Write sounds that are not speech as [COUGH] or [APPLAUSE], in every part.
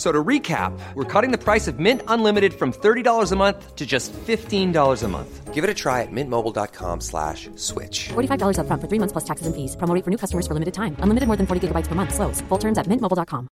F- So to recap, we're cutting the price of Mint Unlimited from $30 a month to just $15 a month. Give it a try at mintmobile.com slash switch. $45 upfront for three months plus taxes and fees. Promo for new customers for limited time. Unlimited more than 40 gigabytes per month. Slows. Full terms at mintmobile.com.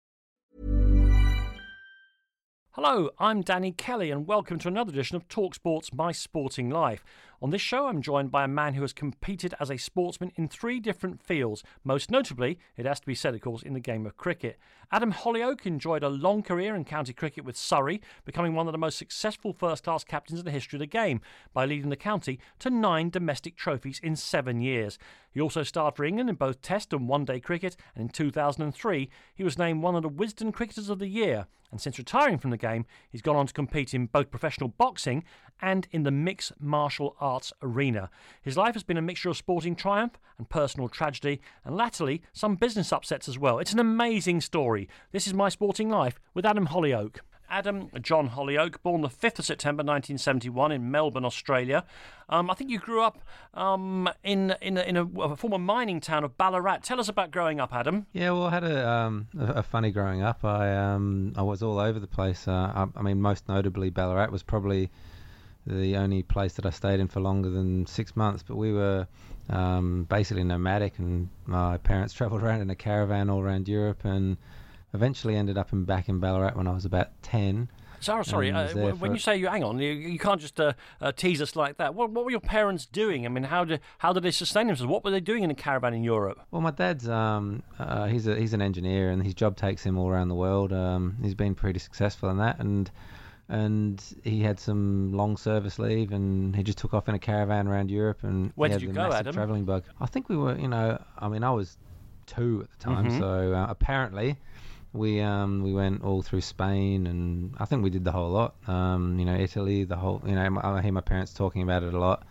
Hello, I'm Danny Kelly, and welcome to another edition of Talksport's My Sporting Life. On this show, I'm joined by a man who has competed as a sportsman in three different fields. Most notably, it has to be said, of course, in the game of cricket. Adam Hollioake enjoyed a long career in county cricket with Surrey, becoming one of the most successful first class captains in the history of the game by leading the county to nine domestic trophies in seven years. He also starred for England in both Test and One Day cricket, and in 2003, he was named one of the Wisden Cricketers of the Year. And since retiring from the game, he's gone on to compete in both professional boxing and in the mixed martial arts arena. His life has been a mixture of sporting triumph and personal tragedy, and latterly, some business upsets as well. It's an amazing story. This is My Sporting Life with Adam Hollioake. Adam John Hollioake, born the 5th of September 1971 in Melbourne, Australia. Um, I think you grew up um, in, in, a, in a, a former mining town of Ballarat. Tell us about growing up, Adam. Yeah, well, I had a, um, a, a funny growing up. I um, I was all over the place. Uh, I, I mean, most notably, Ballarat was probably the only place that I stayed in for longer than six months. But we were um, basically nomadic, and my parents [LAUGHS] travelled around in a caravan all around Europe, and eventually ended up in back in Ballarat when I was about ten. Sorry, sorry. Uh, was there w- when you say you hang on, you, you can't just uh, uh, tease us like that. What, what were your parents doing? I mean, how did how did they sustain themselves? What were they doing in a caravan in Europe? Well, my dad's um, uh, he's a he's an engineer, and his job takes him all around the world. Um, he's been pretty successful in that, and and he had some long service leave, and he just took off in a caravan around Europe. And Where he did had you go, Adam? Traveling bug. I think we were, you know, I mean, I was two at the time, Mhm. so uh, apparently. We um we went all through Spain and I think we did the whole lot. Um, you know, Italy, the whole. You know, I hear my parents talking about it a lot.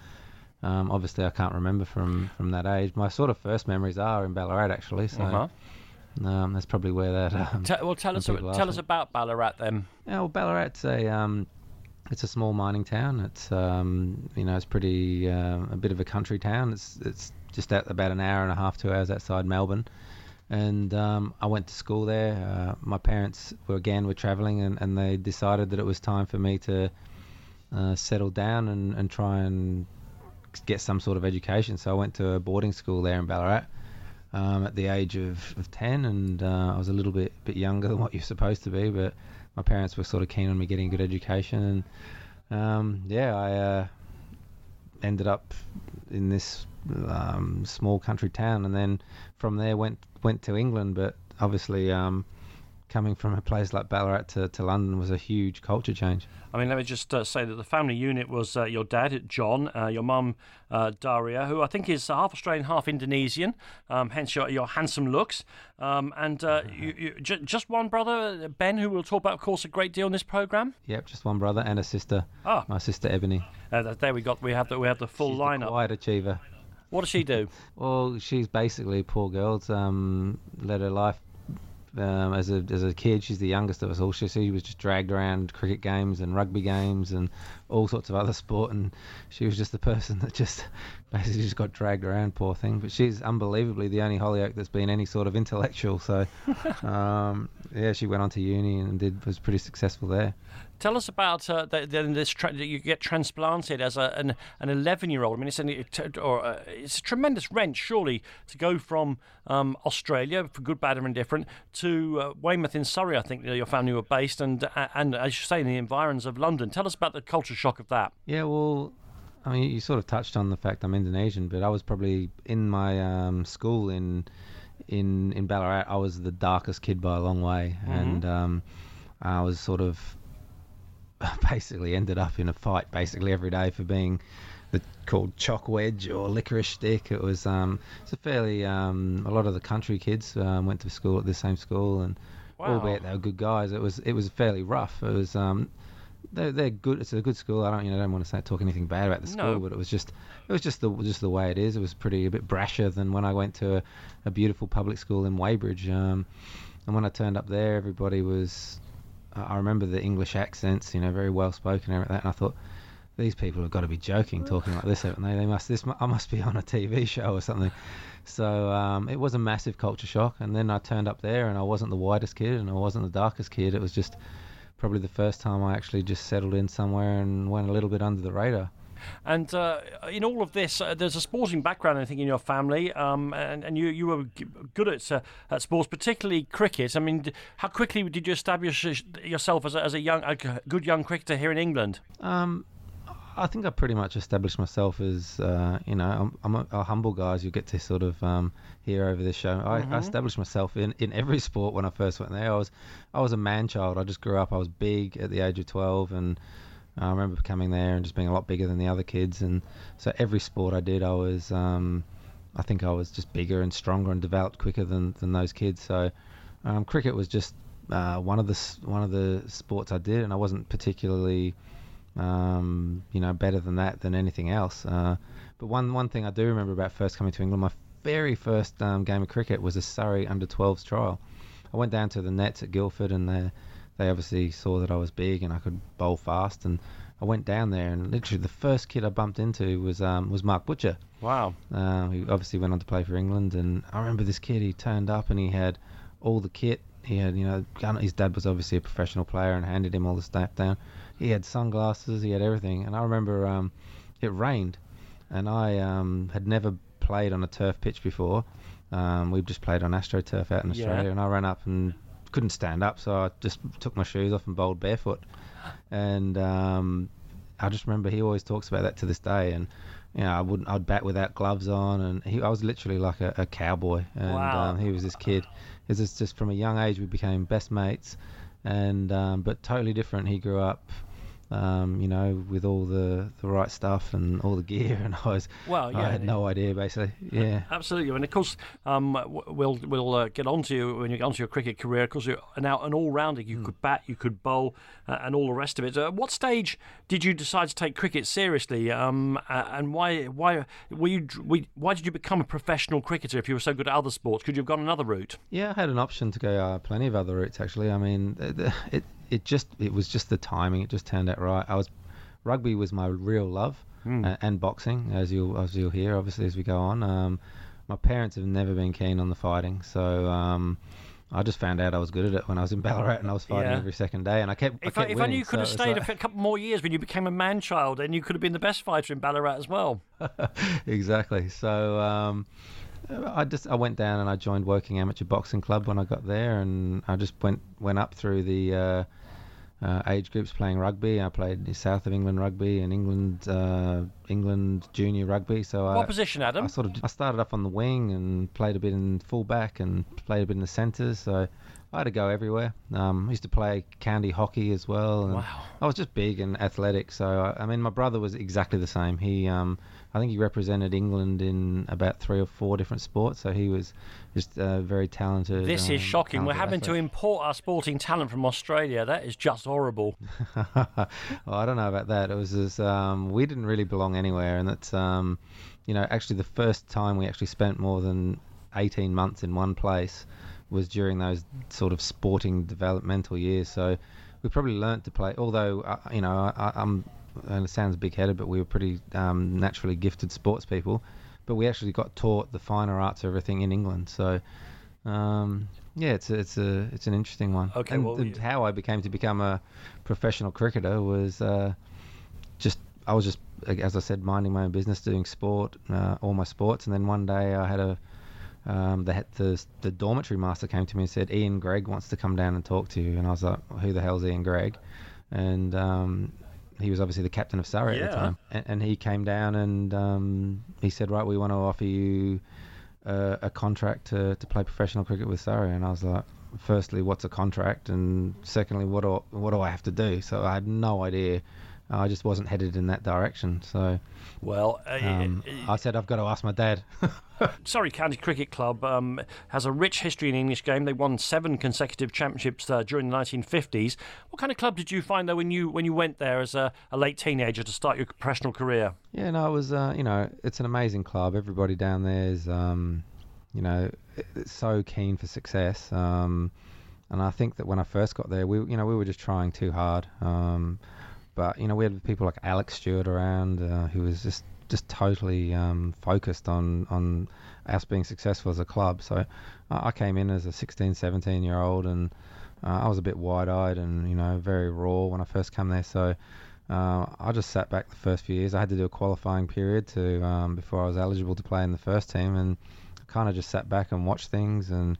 Um, obviously, I can't remember from from that age. My sort of first memories are in Ballarat, actually. So Uh-huh. um, that's probably where that. [LAUGHS] Um, Te- well, tell us tell us about Ballarat then. Yeah, well, Ballarat's a um, it's a small mining town. It's um, you know, it's pretty um, a bit of a country town. It's it's just at about an hour and a half, two hours outside Melbourne. And um, I went to school there. Uh, my parents were again were travelling, and, and they decided that it was time for me to uh, settle down and, and try and get some sort of education. So I went to a boarding school there in Ballarat um, at the age of, of 10, and uh, I was a little bit bit younger than what you're supposed to be, but my parents were sort of keen on me getting a good education, and um, yeah, I uh, ended up in this um, small country town, and then from there went went to England, but obviously. Um, Coming from a place like Ballarat to, to London was a huge culture change. I mean, let me just uh, say that the family unit was uh, your dad, John, uh, your mum, uh, Daria, who I think is half Australian, half Indonesian, um, hence your, your handsome looks. Um, and uh, [LAUGHS] you, you, j- just one brother, Ben, who we'll talk about, of course, a great deal in this programme. Yep, just one brother and a sister. Ah. My sister Ebony. Uh, there we got, we have the, we have the full She's the lineup. quiet achiever. What does she do? [LAUGHS] Well, she's basically poor girls. Um, led her life um, as a as a kid. She's the youngest of us all. She, she was just dragged around cricket games and rugby games and all sorts of other sport, and she was just the person [LAUGHS] that just basically just got dragged around. Poor thing. But she's unbelievably the only Hollioake that's been any sort of intellectual. So, [LAUGHS] um, yeah, she went on to uni and did was pretty successful there. Tell us about uh, the, the, this tra- that you get transplanted as a, an an eleven year old. I mean, it's an, it, or uh, it's a tremendous wrench, surely, to go from um, Australia for good, bad, or indifferent to uh, Weymouth in Surrey. I think that your family were based, and uh, and as you say, in the environs of London. Tell us about the culture shock of that. Yeah, well, I mean, you sort of touched on the fact I'm Indonesian, but I was probably in my um, school in in in Ballarat, I was the darkest kid by a long way, and um, I was sort of [LAUGHS] basically ended up in a fight basically every day for being the called chalk wedge or licorice stick. It was um, it's a fairly um, a lot of the country kids um, went to school at the same school, and Wow. albeit they were good guys, it was it was fairly rough. It was um, they're, they're good. It's a good school. I don't you know I don't want to say talk anything bad about the school, No. but it was just it was just the just the way it is. It was pretty a bit brasher than when I went to a, a beautiful public school in Weybridge. Um, and when I turned up there, everybody was. I remember the English accents, you know, very well spoken and everything. And I thought, these people have got to be joking, talking like this, haven't they? They must. This I must be [LAUGHS] on a TV show or something. So um, it was a massive culture shock. And then I turned up there, and I wasn't the whitest kid, and I wasn't the darkest kid. It was just probably the first time I actually just settled in somewhere and went a little bit under the radar. And uh, in all of this, uh, there's a sporting background, I think, in your family, um, and, and you, you were good at, uh, at sports, particularly cricket. I mean, how quickly did you establish yourself as a, as a young, a good young cricketer here in England? Um, I think I pretty much established myself as, uh, you know, I'm, I'm a, a humble guy, as you get to sort of um, hear over this show. I, I established myself in, in every sport when I first went there. I was I was a man child. I just grew up. I was big at the age of 12, and I remember coming there and just being a lot bigger than the other kids. And so every sport I did, I was, um, I think I was just bigger and stronger and developed quicker than, than those kids. So um, cricket was just uh, one of the one of the sports I did, and I wasn't particularly um, you know, better than that than anything else. Uh, but one one thing I do remember about first coming to England, my very first um, game of cricket was a Surrey under 12s trial. I went down to the nets at Guildford, and they they obviously saw that I was big and I could bowl fast, and I went down there, and literally the first kid I bumped into was um, was Mark Butcher. Wow. Uh, he obviously went on to play for England, and I remember this kid. He turned up and he had all the kit. He had, you know, his dad was obviously a professional player and handed him all the stuff down. He had sunglasses, he had everything. And I remember um, it rained, and I um, had never played on a turf pitch before. Um, we've just played on AstroTurf out in Yeah. Australia, and I ran up and couldn't stand up, so I just took my shoes off and bowled barefoot. And um, I just remember he always talks about that to this day, and you know, I wouldn't, I'd bat without gloves on, and he, I was literally like a, a cowboy, and Wow. um, he was this kid. It's just, just from a young age we became best mates, and um, but totally different. He grew up, um, you know, with all the the right stuff and all the gear, [LAUGHS] and I was, Well, yeah. I had no idea basically. Yeah. Absolutely, and of course, um, we'll we'll uh, get on to you when you get onto your cricket career. Of course, you're now an all-rounder. You could bat, you could bowl, uh, and all the rest of it. Uh, what stage did you decide to take cricket seriously? Um, and why why were you why did you become a professional cricketer if you were so good at other sports? Could you have gone another route? Yeah, I had an option to go uh, plenty of other routes actually. I mean, it it just it was just the timing. It just turned out right. I was rugby was my real love, uh, and boxing as you'll as you'll hear obviously as we go on. Um, my parents have never been keen on the fighting, so um, I just found out I was good at it when I was in [LAUGHS] Ballarat and I was fighting Yeah. every second day, and I kept. If, I kept if winning, only you could have so it's stayed a like- f- couple more years when you became a man child, then you could have been the best fighter in Ballarat as well. [LAUGHS] exactly. So um, I just I went down and I joined Woking Amateur Boxing Club when I got there, and I just went went up through the uh, uh, age groups playing rugby. I played South of England rugby and England uh, England junior rugby. So I, What position, Adam? I sort of I started up on the wing and played a bit in fullback and played a bit in the centres. So I had to go everywhere. Um, I used to play county hockey as well. And Wow. I was just big and athletic. So I, I mean, my brother was exactly the same. He um, I think he represented England in about three or four different sports. So he was just uh, very talented. This is um, shocking. We're having to import our sporting talent from Australia. That is just horrible. [LAUGHS] well, I don't know about that. It was just, um, we didn't really belong anywhere, and that's um, you know actually the first time we actually spent more than 18 months in one place was during those sort of sporting developmental years. So we probably learnt to play. Although uh, you know I, I- I'm and it sounds big-headed, but we were pretty um, naturally gifted sports people. But we actually got taught the finer arts of everything in England. So. Um, yeah, it's a, it's a it's an interesting one. Okay, and well, you- how I became to become a professional cricketer was uh, just I was just as I said minding my own business, doing sport, uh, all my sports, and then one day I had a um, the, the the dormitory master came to me and said Ian Greig wants to come down and talk to you, and I was like, who the hell's Ian Greig? And um, he was obviously the captain of Surrey at the time, and, and he came down and um, he said, right, we want to offer you a, a contract to, to play professional cricket with Surrey, and I was like, firstly, what's a contract, and secondly, what do what do I have to do? So I had no idea. I just wasn't headed in that direction. So, well, uh, um, I said I've got to ask my dad. [LAUGHS] [LAUGHS] Surrey County Cricket Club um, has a rich history in the English game. They won seven consecutive championships uh, during the 1950s. What kind of club did you find though when you when you went there as a, a late teenager to start your professional career? Yeah, no, it was uh, you know it's an amazing club. Everybody down there is um, you know so keen for success. Um, and I think that when I first got there, we you know we were just trying too hard. Um, but you know, we had people like Alex Stewart around, uh, who was just just totally um, focused on on us being successful as a club. So I came in as a 16, 17 year old, and uh, I was a bit wide eyed and you know very raw when I first came there. So uh, I just sat back the first few years. I had to do a qualifying period to um, before I was eligible to play in the first team, and kind of just sat back and watched things. And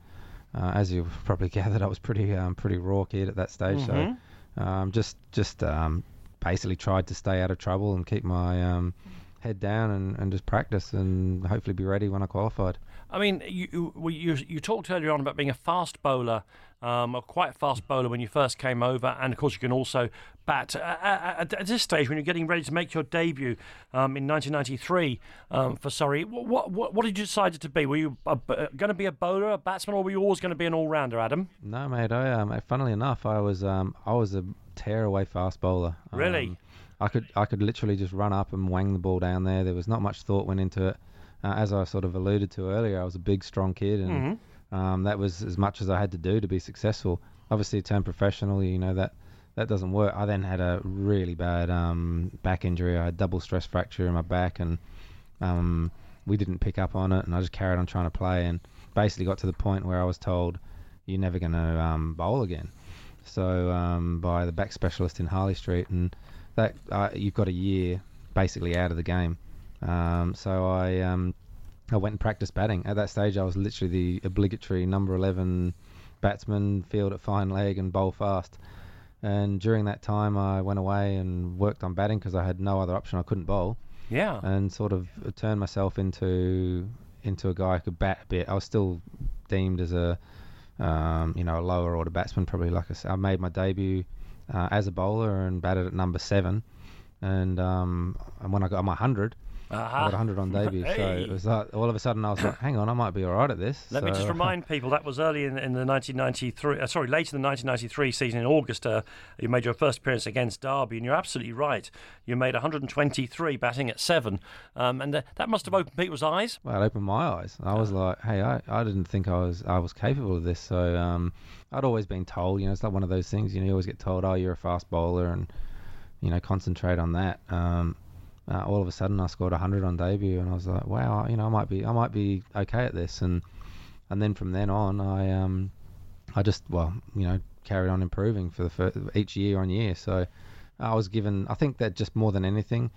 uh, as you probably [LAUGHS] gathered, I was pretty um, pretty raw kid at that stage. Mm-hmm. So um, just just um, basically tried to stay out of trouble and keep my um, head down and, and just practice and hopefully be ready when I qualified. I mean, you you you talked earlier on about being a fast bowler, um, a quite fast bowler when you first came over, and of course you can also bat. At, at this stage, when you're getting ready to make your debut um, in 1993 um, for Surrey, what, what what did you decide to be? Were you going to be a bowler, a batsman, or were you always going to be an all rounder, Adam? No, mate. I um, funnily enough, I was um, I was a tear away fast bowler. Really? I could I could literally just run up and wang the ball down there. There was not much thought went into it. Uh, as I sort of alluded to earlier, I was a big, strong kid, and mm-hmm. um, that was as much as I had to do to be successful. Obviously, turn professional, you know that that doesn't work. I then had a really bad um, back injury. I had double stress fracture in my back, and um, we didn't pick up on it, and I just carried on trying to play, and basically got to the point where I was told, "You're never going to um, bowl again." So um, by the back specialist in Harley Street, and that uh, you've got a year basically out of the game. Um, so I um, I went and practiced batting. At that stage, I was literally the obligatory number 11 batsman, field at fine leg and bowl fast. And during that time, I went away and worked on batting because I had no other option. I couldn't bowl. Yeah. And sort of turned myself into into a guy who could bat a bit. I was still deemed as a um, you know, a lower order batsman. Probably like I said, I made my debut uh, as a bowler and batted at number seven. And um, and when I got my hundred, uh-huh. I got 100 on [LAUGHS] debut, hey. so it was like all of a sudden I was like, "Hang on, I might be all right at this." Let so. me just remind people that was early in, in the 1993, uh, sorry, late in the 1993 season in August. Uh, you made your first appearance against Derby, and you're absolutely right. You made 123 batting at seven, um, and uh, that must have opened people's eyes. Well, it opened my eyes. I was like, "Hey, I, I didn't think I was I was capable of this." So um, I'd always been told, you know, it's like one of those things. You know, you always get told, "Oh, you're a fast bowler," and you know, concentrate on that. Um, uh, all of a sudden I scored 100 on debut, and I was like, wow, you know, I might be, I might be okay at this, and and then from then on, I um, I just, well, you know, carried on improving for the first, each year on year. So I was given, I think that just more than anything,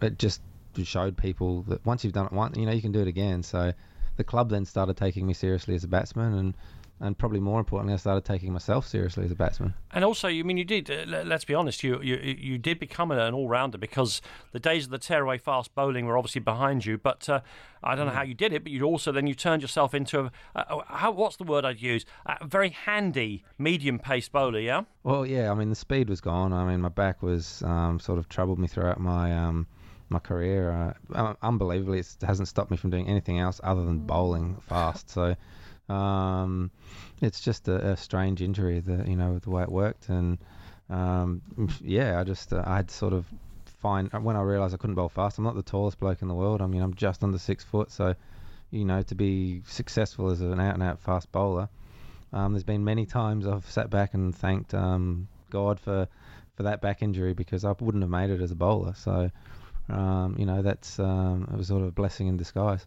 it just showed people that once you've done it once, you know, you can do it again. So the club then started taking me seriously as a batsman, and and probably more importantly, I started taking myself seriously as a batsman. And also, you I mean you did. Uh, let's be honest, you you you did become an all rounder because the days of the tearaway fast bowling were obviously behind you. But uh, I don't know how you did it, but you also then you turned yourself into a, how what's the word I'd use? A very handy medium paced bowler. Yeah. Well, yeah. I mean the speed was gone. I mean my back was um, sort of troubled me throughout my. Um, my career, uh, unbelievably, it hasn't stopped me from doing anything else other than bowling fast. So, um, it's just a, a, strange injury, the you know the way it worked, and um, yeah, I just uh, I had sort of find when I realised I couldn't bowl fast. I'm not the tallest bloke in the world. I mean, I'm just under six foot, so you know to be successful as an out and out fast bowler, um, there's been many times I've sat back and thanked um, God for for that back injury because I wouldn't have made it as a bowler. So um, you know that's um, it was sort of a blessing in disguise.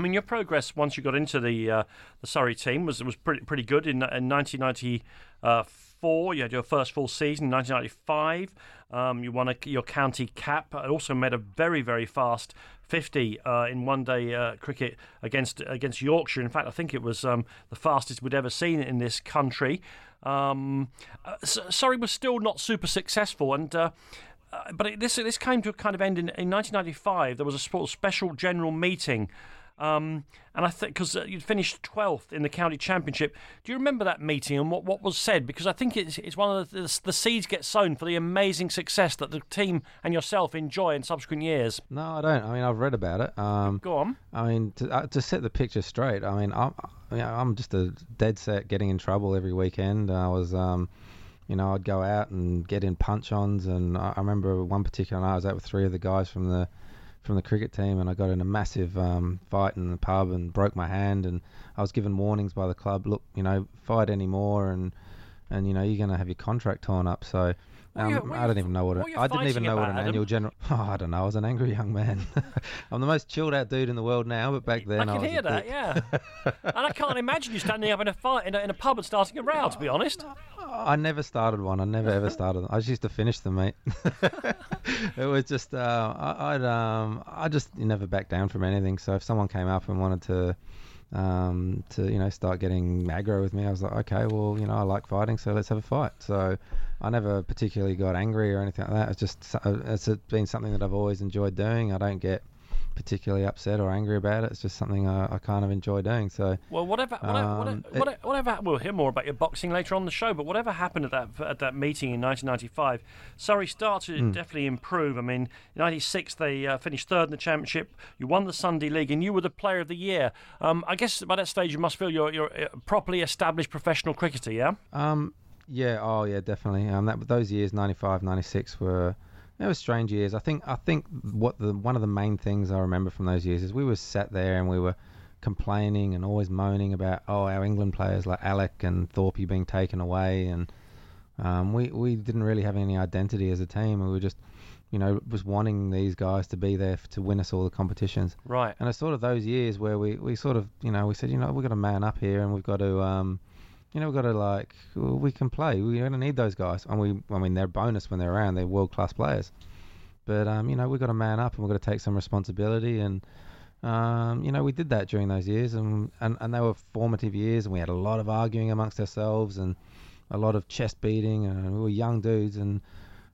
I mean, your progress once you got into the uh, the Surrey team was was pretty pretty good in in 1994. You had your first full season. In 1995, um, you won a, your county cap. Also made a very very fast 50 uh, in one day uh, cricket against against Yorkshire. In fact, I think it was um, the fastest we'd ever seen in this country. Um, uh, Surrey was still not super successful, and uh, uh, but it, this this came to a kind of end in, in 1995. There was a special general meeting Um, and I think because uh, you'd finished 12th in the county championship. Do you remember that meeting and what, what was said? Because I think it's, it's one of the, the, the seeds get sown for the amazing success that the team and yourself enjoy in subsequent years. No, I don't. I mean, I've read about it. Um, Go on. I mean, to, uh, to set the picture straight, I mean, I'm, I mean, I'm just a dead set getting in trouble every weekend. I was, um, you know, I'd go out and get in punch-ons, and I, I remember one particular night I was out with three of the guys from the from the cricket team, and I got in a massive um, fight in the pub and broke my hand, and I was given warnings by the club, look, you know, fight anymore, and and you know, you're going to have your contract torn up, so. You- Um, I don't even know what, what you I didn't even know what an Adam? annual general. [LAUGHS] Oh, I don't know. I was an angry young man. [LAUGHS] I'm the most chilled out dude in the world now, but back then I I, can hear a that, dick. yeah. [LAUGHS] and I can't imagine you standing up in a fight in a, in a pub and starting a row. To be honest, I never started one. I never ever started them. I just used to finish them, mate. it was just uh, I, I'd um I just never backed down from anything. So if someone came up and wanted to um to you know start getting aggro with me, I was like, okay, well you know I like fighting, so let's have a fight. So I never particularly got angry or anything like that. It's just it's been something that I've always enjoyed doing. I don't get particularly upset or angry about it. It's just something I, I kind of enjoy doing. So well, whatever, whatever, Um, whatever, it- whatever, whatever, we'll hear more about your boxing later on the show. But whatever happened at that at that meeting in 1995, Surrey started to Hmm. definitely improve. I mean, in '96 they uh, finished third in the championship. You won the Sunday League, and you were the Player of the Year. Um, I guess by that stage you must feel you're you're a properly established professional cricketer. Yeah. Um, yeah, oh yeah, definitely. Um, that those years, 95, 96 were they were strange years. I think I think what the one of the main things I remember from those years is we were sat there and we were complaining and always moaning about oh our England players like Alec and Thorpe being taken away and um, we we didn't really have any identity as a team. We were just you know was wanting these guys to be there to win us all the competitions. Right. And it's sort of those years where we, we sort of, you know, we said, you know, we've got to man up here and we've got to, um, you know, we've got to like, well, we can play. We're going to need those guys. And we, I mean, they're bonus when they're around. They're world class players. But, um, you know, we've got to man up and we've got to take some responsibility. And, um, you know, we did that during those years. And, and, and they were formative years. And we had a lot of arguing amongst ourselves and a lot of chest beating. And we were young dudes. And,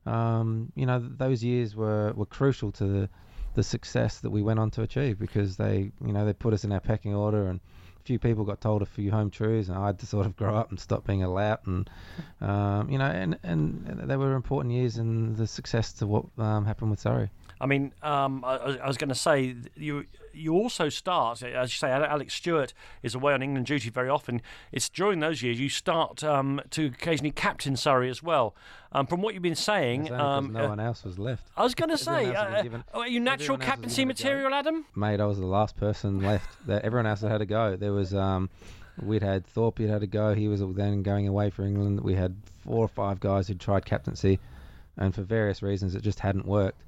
um, you know, those years were, were crucial to the, the success that we went on to achieve because they, you know, they put us in our pecking order and few people got told a few home truths and I had to sort of grow up and stop being a lout and, um, you know, and, and they were important years in the success to what um, happened with Surrey. I mean, um, I, I- was going to say you you also start, as you say, Alex Stewart is away on England duty very often. It's during those years you start um, to occasionally captain Surrey as well. Um, from what you've been saying, It's only 'cause um, no uh, one else was left. I was going to say, Everyone else has been uh, given- are you natural everyone else has captaincy been given a go. material, Adam? Mate, I was the last person left. That everyone else had had a go. There was um, we'd had Thorpe he'd had a go. He was then going away for England. We had four or five guys who'd tried captaincy, and for various reasons it just hadn't worked.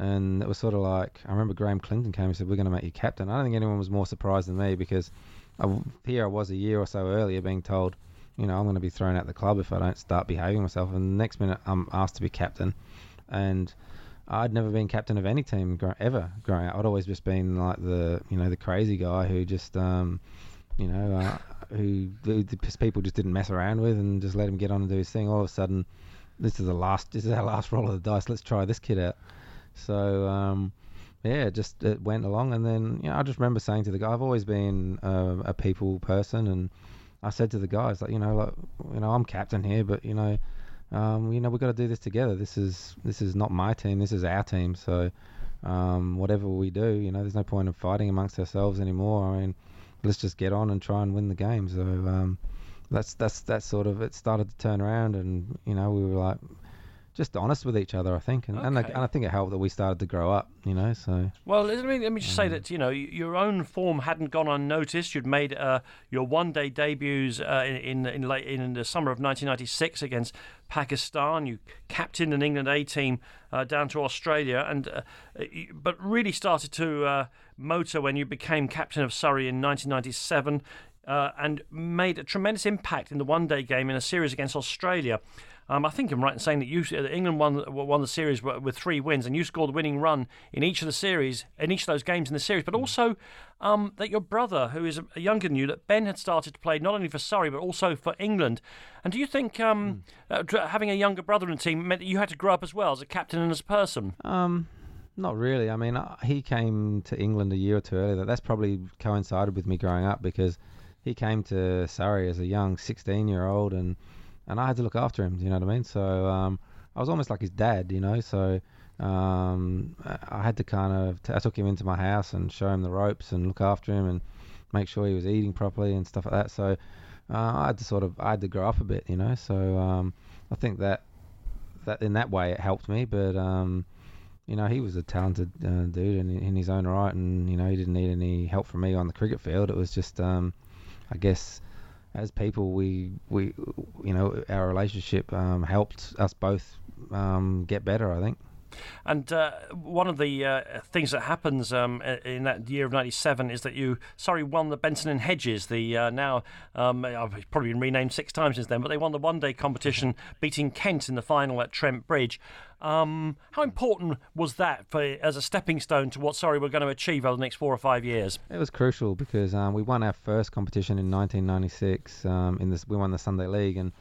And it was sort of like I remember Graham Clinton came and said, "We're going to make you captain." I don't think anyone was more surprised than me because I, here I was a year or so earlier being told, you know, I'm going to be thrown out the club if I don't start behaving myself. And the next minute I'm asked to be captain, and I'd never been captain of any team gro- ever growing up. I'd always just been like the you know the crazy guy who just um, you know uh, who the, the people just didn't mess around with and just let him get on and do his thing. All of a sudden, this is the last this is our last roll of the dice. Let's try this kid out. So um, yeah, just it went along, and then you know I just remember saying to the guy, I've always been uh, a people person, and I said to the guys like you know like you know I'm captain here, but you know um, you know we've got to do this together. This is this is not my team. This is our team. So um, whatever we do, you know, there's no point in fighting amongst ourselves anymore. I mean, let's just get on and try and win the game. So um, that's that's that's sort of it started to turn around, and you know we were like just honest with each other. I think, and and, I, and I think it helped that we started to grow up. You know, so Well, let me, let me just say Mm. that you know your own form hadn't gone unnoticed. You'd made uh, your one-day debuts uh, in in in, late, in the summer of 1996 against Pakistan. You captained an England A team uh, down to Australia, and uh, but really started to uh, motor when you became captain of Surrey in 1997. Uh, and made a tremendous impact in the one-day game in a series against Australia. Um, I think I'm right in saying that you, uh, England won won the series with three wins, and you scored the winning run in each of the series, in each of those games in the series. But also um, that your brother, who is younger than you, that Ben had started to play not only for Surrey but also for England. And do you think um, uh, having a younger brother in the team meant that you had to grow up as well as a captain and as a person? Um, Not really. I mean, uh, he came to England a year or two earlier. That's probably coincided with me growing up because he came to Surrey as a young 16 year old and and I had to look after him. You know what I mean? So um, I was almost like his dad. You know, so. Um, I had to kind of, t- I took him into my house and show him the ropes and look after him and make sure he was eating properly and stuff like that. So uh, I had to sort of, I had to grow up a bit, you know. So um, I think that that in that way it helped me. But um, you know, he was a talented uh, dude in, in his own right, and you know, he didn't need any help from me on the cricket field. It was just, um, I guess, as people, we we you know, our relationship um, helped us both um, get better. I think. And uh, one of the uh, things that happens um, in that year of '97 is that you, Surrey, won the Benson and Hedges. The uh, now um, I've probably been renamed six times since then, but they won the one-day competition, [LAUGHS] beating Kent in the final at Trent Bridge. Um, how important was that for as a stepping stone to what Surrey we're going to achieve over the next four or five years? It was crucial because um, we won our first competition in 1996. Um, in this, we won the Sunday League, and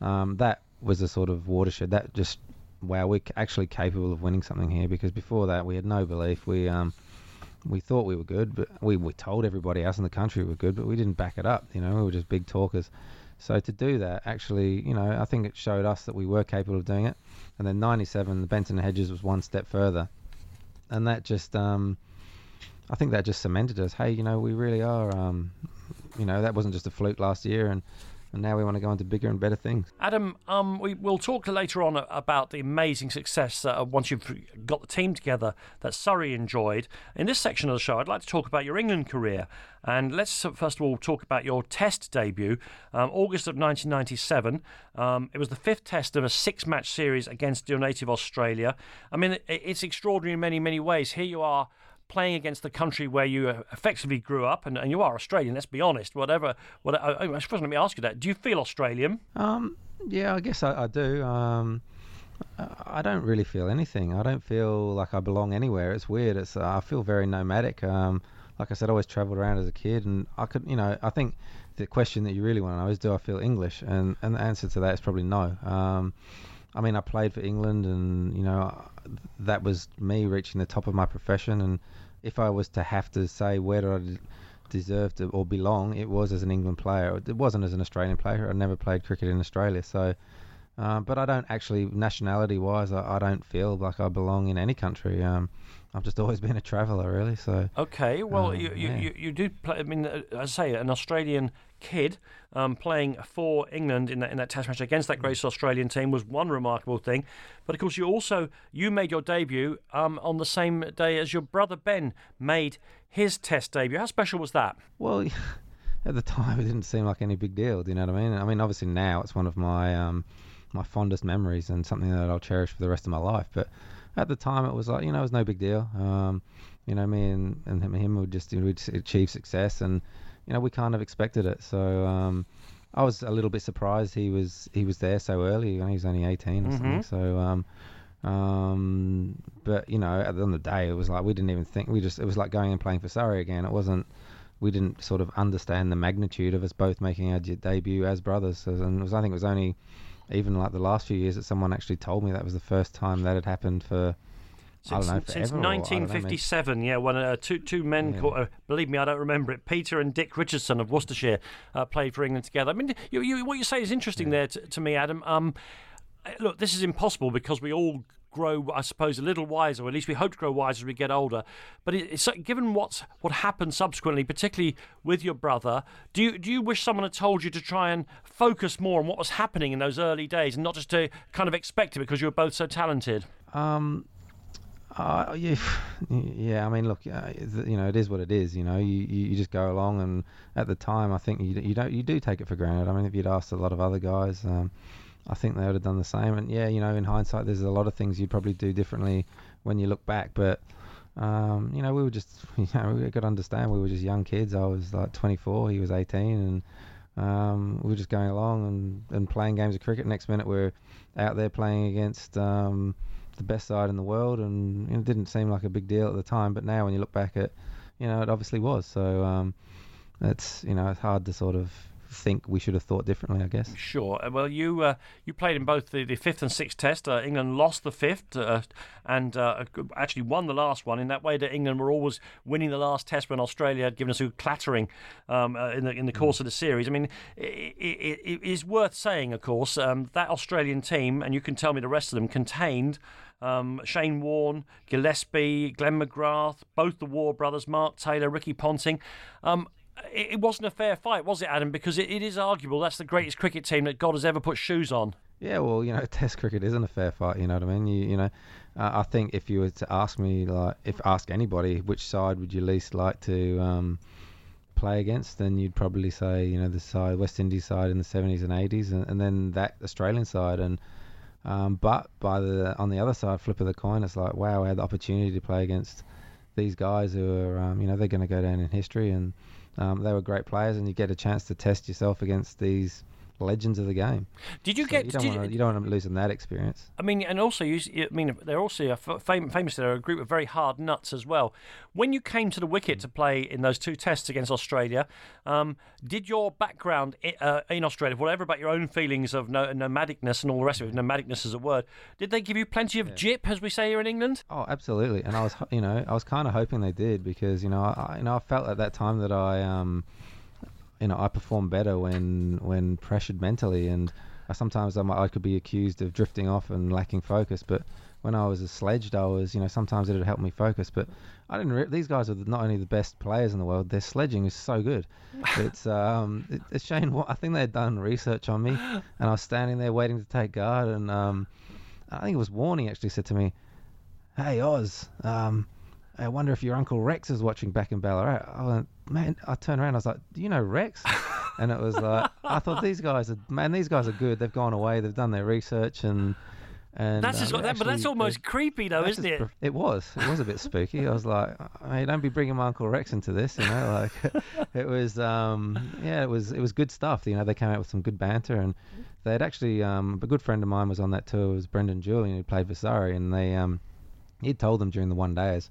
um, that was a sort of watershed. That just wow, we're actually capable of winning something here because before that we had no belief. We um, we thought we were good, but we, we told everybody else in the country we were good, but we didn't back it up. You know, we were just big talkers. So to do that, actually, you know, I think it showed us that we were capable of doing it. And then '97, the Benson Hedges was one step further, and that just, um, I think that just cemented us. Hey, you know, we really are. Um, you know, that wasn't just a fluke last year, and and now we want to go into bigger and better things. Adam, um, we will talk later on about the amazing success uh, once you've got the team together that Surrey enjoyed. In this section of the show, I'd like to talk about your England career. And let's uh, first of all talk about your Test debut, um, August of 1997. Um, it was the fifth Test of a six-match series against your native Australia. I mean, it's extraordinary in many, many ways. Here you are playing against the country where you effectively grew up, and, and you are Australian. Let's be honest. Whatever. What I, I suppose let me ask you that. Do you feel Australian? Um, yeah, I guess I, I do. Um, I don't really feel anything. I don't feel like I belong anywhere. It's weird. It's I feel very nomadic. Um, like I said, I always travelled around as a kid, and I could, you know, I think the question that you really want to know is, do I feel English? And and the answer to that is probably no. Um, I mean, I played for England, and you know, that was me reaching the top of my profession, and if I was to have to say where did I deserve to or belong, it was as an England player. It wasn't as an Australian player. I never played cricket in Australia, so. Uh, but I don't actually, nationality-wise, I, I, don't feel like I belong in any country. Um, I've just always [LAUGHS] been a traveller, really. So okay, well, um, you, you, yeah. you, you do play. I mean, uh, I say, an Australian kid um, playing for England in that in that Test match against that great Australian team was one remarkable thing. But of course, you also you made your debut um, on the same day as your brother Ben made his Test debut. How special was that? Well. [LAUGHS] At the time, it didn't seem like any big deal. Do you know what I mean? I mean, obviously now it's one of my um, my fondest memories and something that I'll cherish for the rest of my life. But at the time, it was like you know, it was no big deal. Um, you know, me and, and him would just we'd achieve success, and you know, we kind of expected it. So um, I was a little bit surprised he was he was there so early. He was only 18 or mm-hmm. something. So, um, um, but you know, at the end of the day, it was like we didn't even think. We just it was like going and playing for Surrey again. It wasn't. We didn't sort of understand the magnitude of us both making our debut as brothers. And it was, I think it was only even like the last few years that someone actually told me that was the first time that had happened for since, know, since 1957, know, yeah, when uh, two two men, yeah. called, uh, believe me, I don't remember it. Peter and Dick Richardson of Worcestershire uh, played for England together. I mean, you, you, what you say is interesting yeah. there to, to, me, Adam. Um, look, this is impossible because we all grow, I suppose, a little wiser, or at least we hope to grow wiser as we get older. But it's given what's what happened subsequently, particularly with your brother. Do you do you wish someone had told you to try and focus more on what was happening in those early days, and not just to kind of expect it because you were both so talented? Um, uh, yeah, [SIGHS] yeah. I mean, look, uh, you know, it is what it is. You know, you, you just go along, and at the time, I think you you don't you do take it for granted. I mean, if you'd asked a lot of other guys, um, I think they would have done the same. And yeah, you know, in hindsight, there's a lot of things you'd probably do differently when you look back. But um, you know, we were just, [LAUGHS] you know, we could understand we were just young kids. I was like 24, he was 18, and um, we were just going along and, and playing games of cricket. Next minute, we're out there playing against. Um, the best side in the world, and it didn't seem like a big deal at the time. But now, when you look back at, you know, it obviously was. So um, it's you know it's hard to sort of think we should have thought differently. I guess. Sure. Uh, well, you uh, you played in both the, the fifth and sixth test. Uh, England lost the fifth uh, and uh, actually won the last one. In that way, that England were always winning the last test when Australia had given us a clattering um, uh, in the in the course of the series. I mean, it, it, it is worth saying, of course, um, that Australian team, and you can tell me the rest of them, contained. Um, Shane Warne, Gillespie, Glenn McGrath, both the Waugh brothers, Mark Taylor, Ricky Ponting. Um, it, it wasn't a fair fight, was it, Adam? Because it, it is arguable that's the greatest cricket team that God has ever put shoes on. Yeah, well, you know, [LAUGHS] Test cricket isn't a fair fight. You know what I mean? You, you know, uh, I think if you were to ask me, like, if ask anybody, which side would you least like to um, play against, then you'd probably say, you know, the side West Indies side in the 70s and 80s, and, and then that Australian side. And um, but by the on the other side, flip of the coin, it's like, wow, I had the opportunity to play against these guys who are, um, you know, they're going to go down in history. And um, they were great players, and you get a chance to test yourself against these legends of the game. Did you So get? You don't, want to, you don't want to lose in that experience. I mean, and also, you, I mean, they're also fam- famous. They're a group of very hard nuts as well. When you came to the wicket to play in those two tests against Australia, um, did your background i- uh, in Australia, whatever about your own feelings of no- nomadicness and all the rest of it, nomadicness is a word, did they give you plenty of jip, as we say here in England? Oh, absolutely. And I was, you know, I was kind of hoping they did because, you know, I, you know, I felt at that time that I, um, you know, I perform better when when pressured mentally, and I, sometimes I, might, I could be accused of drifting off and lacking focus. But when I was a sledged, I was, you know, sometimes it would help me focus. But I didn't. Re- these guys are not only the best players in the world; their sledging is so good. [LAUGHS] It's um, it, it's Shane. Wa- I think they'd done research on me, and I was standing there waiting to take guard, and um, I think it was Warney actually said to me, "Hey Oz, um, I wonder if your uncle Rex is watching back in Ballarat." I went, "Man," I turned around, I was like, "Do you know Rex?" [LAUGHS] and it was like, I thought these guys are, man, these guys are good. They've gone away, they've done their research, and and That's just, um, that, but that's almost they- creepy, though, isn't just it? It was. It was a bit spooky. I was like, hey, don't be bringing my uncle Rex into this, you know. Like, [LAUGHS] it was, um, yeah, it was, it was good stuff. You know, they came out with some good banter, and they had actually, um, a good friend of mine was on that tour. It was Brendan Julian who played Surrey, and they, um, he'd told them during the one days.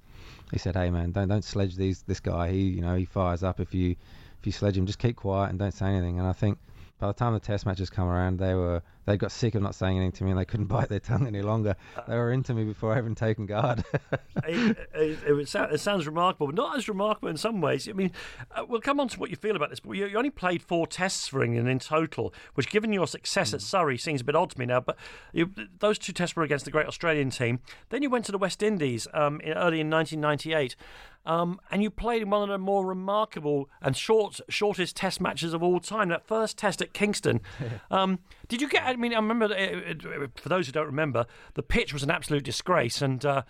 He said, hey man, don't don't sledge these this guy. He, you know, he fires up if you if you sledge him. Just keep quiet and don't say anything. And I think by the time the test matches come around, they were they got sick of not saying anything to me, and they couldn't [LAUGHS] bite their tongue any longer. They were into me before I even taken guard. [LAUGHS] it, it, it, it sounds remarkable, but not as remarkable in some ways. I mean, uh, we'll come on to what you feel about this, but you, you only played four tests for England in total, which, given your success at Surrey, seems a bit odd to me now. But you, those two tests were against the great Australian team. Then you went to the West Indies um, in, early in 1998. Um, and you played in one of the more remarkable and short, shortest Test matches of all time. That first Test at Kingston. [LAUGHS] um, did you get? I mean, I remember. It, it, for those who don't remember, the pitch was an absolute disgrace, and uh,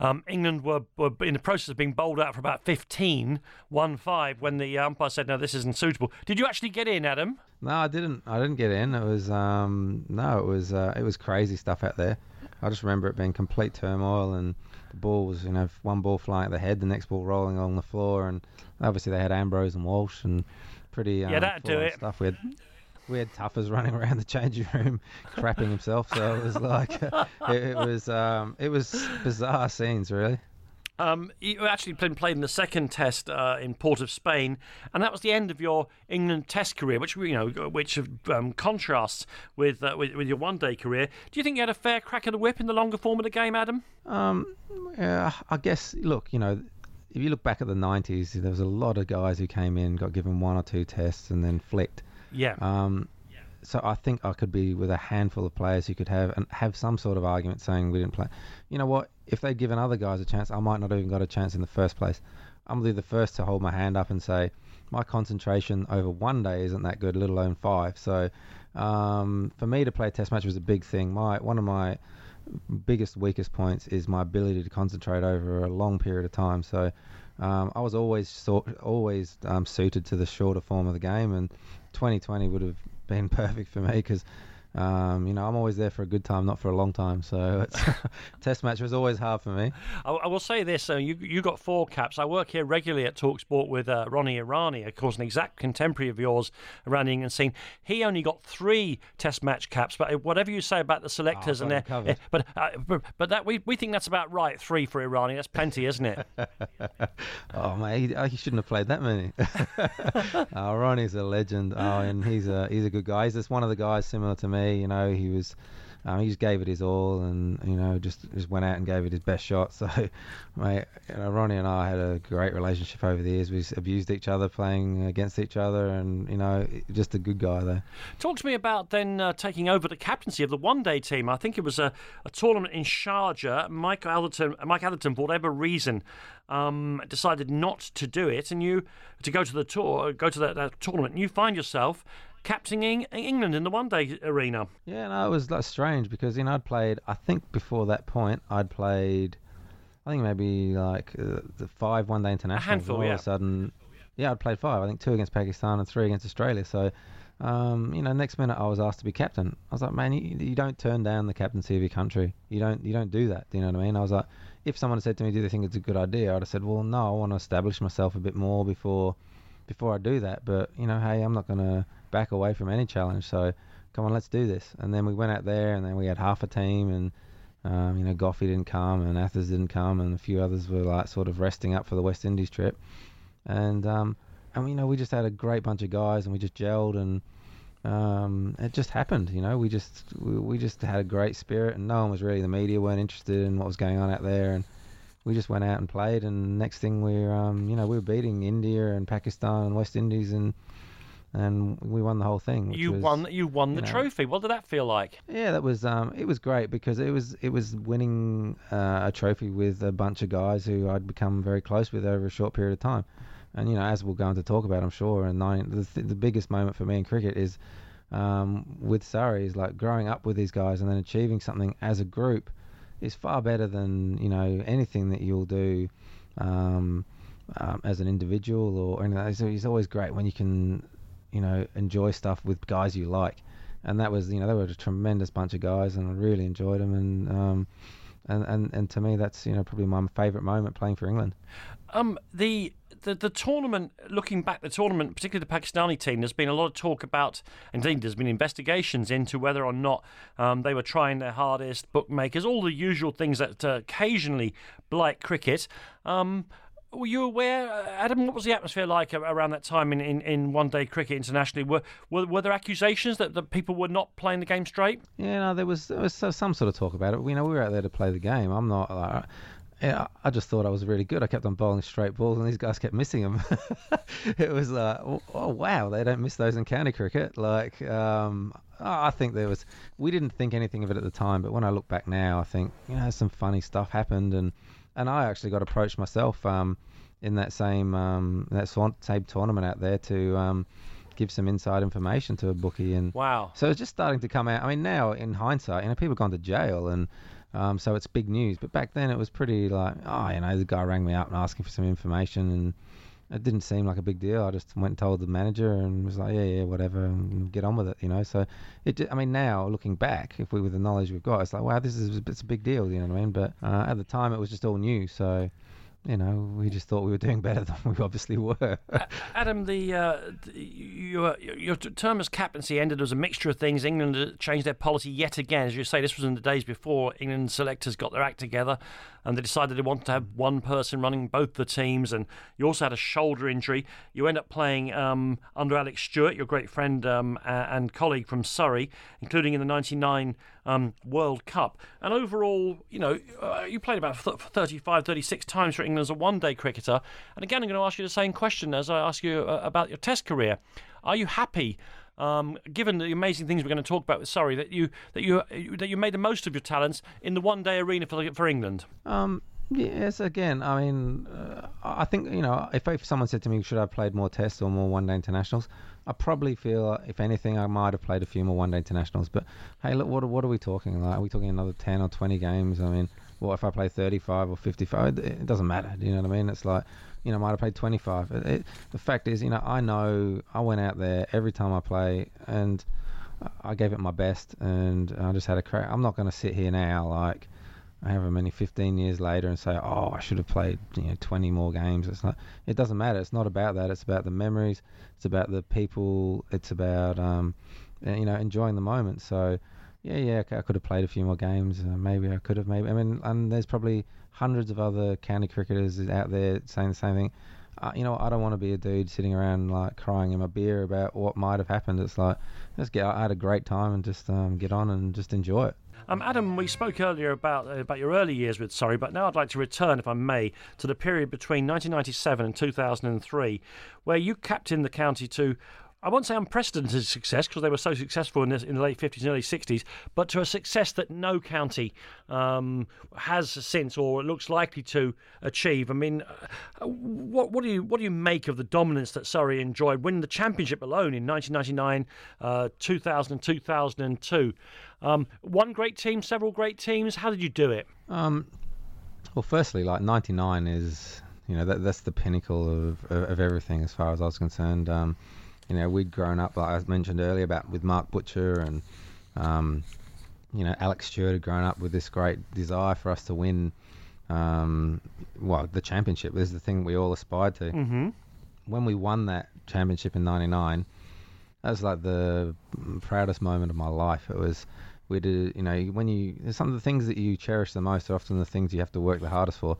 um, England were, were in the process of being bowled out for about 15, 1-5, when the umpire said, "No, this isn't suitable." Did you actually get in, Adam? no, I didn't. I didn't get in. It was um, no, it was uh, it was crazy stuff out there. I just remember it being complete turmoil and the ball was, you know, one ball flying at the head, the next ball rolling along the floor, and obviously they had Ambrose and Walsh and pretty um, Yeah, that'd do it. stuff. We had we had Tuffers running around the changing room, [LAUGHS] crapping himself. So it was like [LAUGHS] it, it was um, it was bizarre scenes, really. Um, you actually been played in the second Test uh, in Port of Spain, and that was the end of your England Test career, which you know, which um, contrasts with, uh, with with your one-day career. Do you think you had a fair crack of the whip in the longer form of the game, Adam? Um, yeah, I guess. Look, you know, if you look back at the '90s, there was a lot of guys who came in, got given one or two tests, and then flicked. Yeah. Um, so I think I could be with a handful of players who could have and have some sort of argument saying we didn't play. You know what? If they'd given other guys a chance, I might not have even got a chance in the first place. I'm the first to hold my hand up and say my concentration over one day isn't that good, let alone five. So um, for me to play a test match was a big thing. My one of my biggest weakest points is my ability to concentrate over a long period of time. So um, I was always sort, always um, suited to the shorter form of the game, and 2020 would have been perfect for me because um, you know, I'm always there for a good time, not for a long time. So it's [LAUGHS] [LAUGHS] test match was always hard for me. I, I will say this: uh, you you got four caps. I work here regularly at Talksport with uh, Ronnie Irani, of course, an exact contemporary of yours around the England scene. He only got three test match caps, but uh, whatever you say about the selectors Oh, and their, him but uh, but but that we we think that's about right. Three for Irani, that's plenty, isn't it? [LAUGHS] Oh mate, he, he shouldn't have played that many. oh, Ronnie's a legend. Oh, and he's a he's a good guy. He's just one of the guys similar to me. You know, he was. Um, he just gave it his all, and you know, just just went out and gave it his best shot. [LAUGHS] So, mate, you know, Ronnie and I had a great relationship over the years. We abused each other, playing against each other, and you know, just a good guy there. Talk to me about then uh, taking over the captaincy of the one-day team. I think it was a, a tournament in Sharjah. Mike Atherton, Mike Atherton, for whatever reason, um, decided not to do it, and you to go to the tour, go to that, that tournament. And you find yourself captaining England in the one-day arena. Yeah, no, it was like strange because you know I'd played. I think before that point I'd played. I think maybe like uh, the five one-day internationals. A handful, and all yeah. of a sudden, yeah, I'd played five. I think two against Pakistan and three against Australia. So, um, you know, next minute I was asked to be captain. I was like, man, you, you don't turn down the captaincy of your country. You don't you don't do that. Do you know what I mean? I was like, if someone had said to me, do they think it's a good idea? I'd have said, well, no, I want to establish myself a bit more before before I do that. But you know, hey, I'm not going to back away from any challenge. So come on, let's do this. And then we went out there, and then we had half a team, and um, you know, Goughy didn't come, and Athers didn't come, and a few others were like sort of resting up for the West Indies trip. And um, and you know, we just had a great bunch of guys, and we just gelled, and um, it just happened. You know, we just we, we just had a great spirit, and no one was really the media weren't interested in what was going on out there, and we just went out and played, and next thing we're um, you know we were beating India and Pakistan and West Indies, and and we won the whole thing. You was- won. You won the you know, trophy. What did that feel like? Yeah, that was um, it was great because it was it was winning uh, a trophy with a bunch of guys who I'd become very close with over a short period of time, and you know as we'll go on to talk about, I'm sure. And nine, the, th- the biggest moment for me in cricket is um, with Surrey is like growing up with these guys and then achieving something as a group is far better than you know anything that you'll do um, um, as an individual or anything. It's, it's always great when you can you know enjoy stuff with guys you like and that was you know they were a tremendous bunch of guys and I really enjoyed them and um and and, and to me that's you know probably my favourite moment playing for England Um, the, the the tournament. Looking back, the tournament, particularly the Pakistani team, there's been a lot of talk about. Indeed, there's been investigations into whether or not um, they were trying their hardest. Bookmakers, all the usual things that uh, occasionally blight cricket. Um, were you aware, uh, Adam? What was the atmosphere like around that time in, in, in one day cricket internationally? Were, were were there accusations that, that people were not playing the game straight? yeah no there was there was some sort of talk about it you know we were out there to play the game I'm not like yeah, I just thought I was really good. I kept on bowling straight balls, and these guys kept missing them. [LAUGHS] it was like, oh, oh, wow, they don't miss those in county cricket. Like, um, I think there was. We didn't think anything of it at the time, but when I look back now, I think you know some funny stuff happened, and and I actually got approached myself um, in that same um, that swan- same tournament out there to um, give some inside information to a bookie, and Wow. so it's just starting to come out. I mean, now in hindsight, you know, people have gone to jail, and um, so it's big news. But back then, it was pretty like, oh, you know, the guy rang me up and asking for some information, and it didn't seem like a big deal. I just went and told the manager and was like, yeah, yeah, whatever, and get on with it, you know. So it, I mean, now looking back, if we with the knowledge we've got, it's like, wow, this is it's a big deal, you know what I mean? But uh, at the time, it was just all new, so. You know, we just thought we were doing better than we obviously were. Adam, the, uh, the your your term as captaincy ended as a mixture of things. England changed their policy yet again, as you say. This was in the days before England selectors got their act together, and they decided they wanted to have one person running both the teams. And you also had a shoulder injury. You end up playing um, under Alex Stewart, your great friend um, and colleague from Surrey, including in the '99 um, World Cup. And overall, you know, uh, you played about 35, 36 times for England as a one-day cricketer. And again, I'm going to ask you the same question as I ask you uh, about your Test career. Are you happy? Um, given the amazing things we're going to talk about with Surrey, that you that you that you made the most of your talents in the one-day arena for for England. Um, yes, again, I mean, uh, I think you know, if if someone said to me, should I have played more tests or more one-day internationals, I probably feel, if anything, I might have played a few more one-day internationals. But hey, look, what what are we talking? Like, are we talking another ten or twenty games? I mean, what if I play thirty-five or fifty-five? It, it doesn't matter. Do you know what I mean? It's like, you know, I might have played twenty-five. It, it, the fact is, you know, I know I went out there every time I play and. I gave it my best, and I just had a crack. I'm not going to sit here now like however many 15 years later and say, oh, I should have played you know 20 more games. It's not. It doesn't matter. It's not about that. It's about the memories. It's about the people. It's about um, you know enjoying the moment. So yeah, yeah, I could have played a few more games. Uh, maybe I could have. Maybe I mean, and there's probably hundreds of other county cricketers out there saying the same thing. Uh, you know, I don't want to be a dude sitting around like crying in my beer about what might have happened. It's like, let's get. I had a great time and just um, get on and just enjoy it. Um, Adam, we spoke earlier about uh, about your early years with Surrey, but now I'd like to return, if I may, to the period between 1997 and 2003, where you captained the county to I won't say unprecedented success because they were so successful in, this, in the late 50s and early 60s, but to a success that no county um, has since or looks likely to achieve. I mean, uh, what, what, do you what do you make of the dominance that Surrey enjoyed, winning the championship alone in 1999, uh, 2000, and 2002? Um, one great team, several great teams. How did you do it? Um, well, firstly, like 99 is you know that that's the pinnacle of, of, of everything as far as I was concerned. Um, you know, we'd grown up, like I mentioned earlier, about with Mark Butcher and, um, you know, Alex Stewart had grown up with this great desire for us to win, um, well, the championship. This is the thing we all aspired to. Mm-hmm. When we won that championship in '99, that was like the proudest moment of my life. It was we did, you know, when you some of the things that you cherish the most are often the things you have to work the hardest for.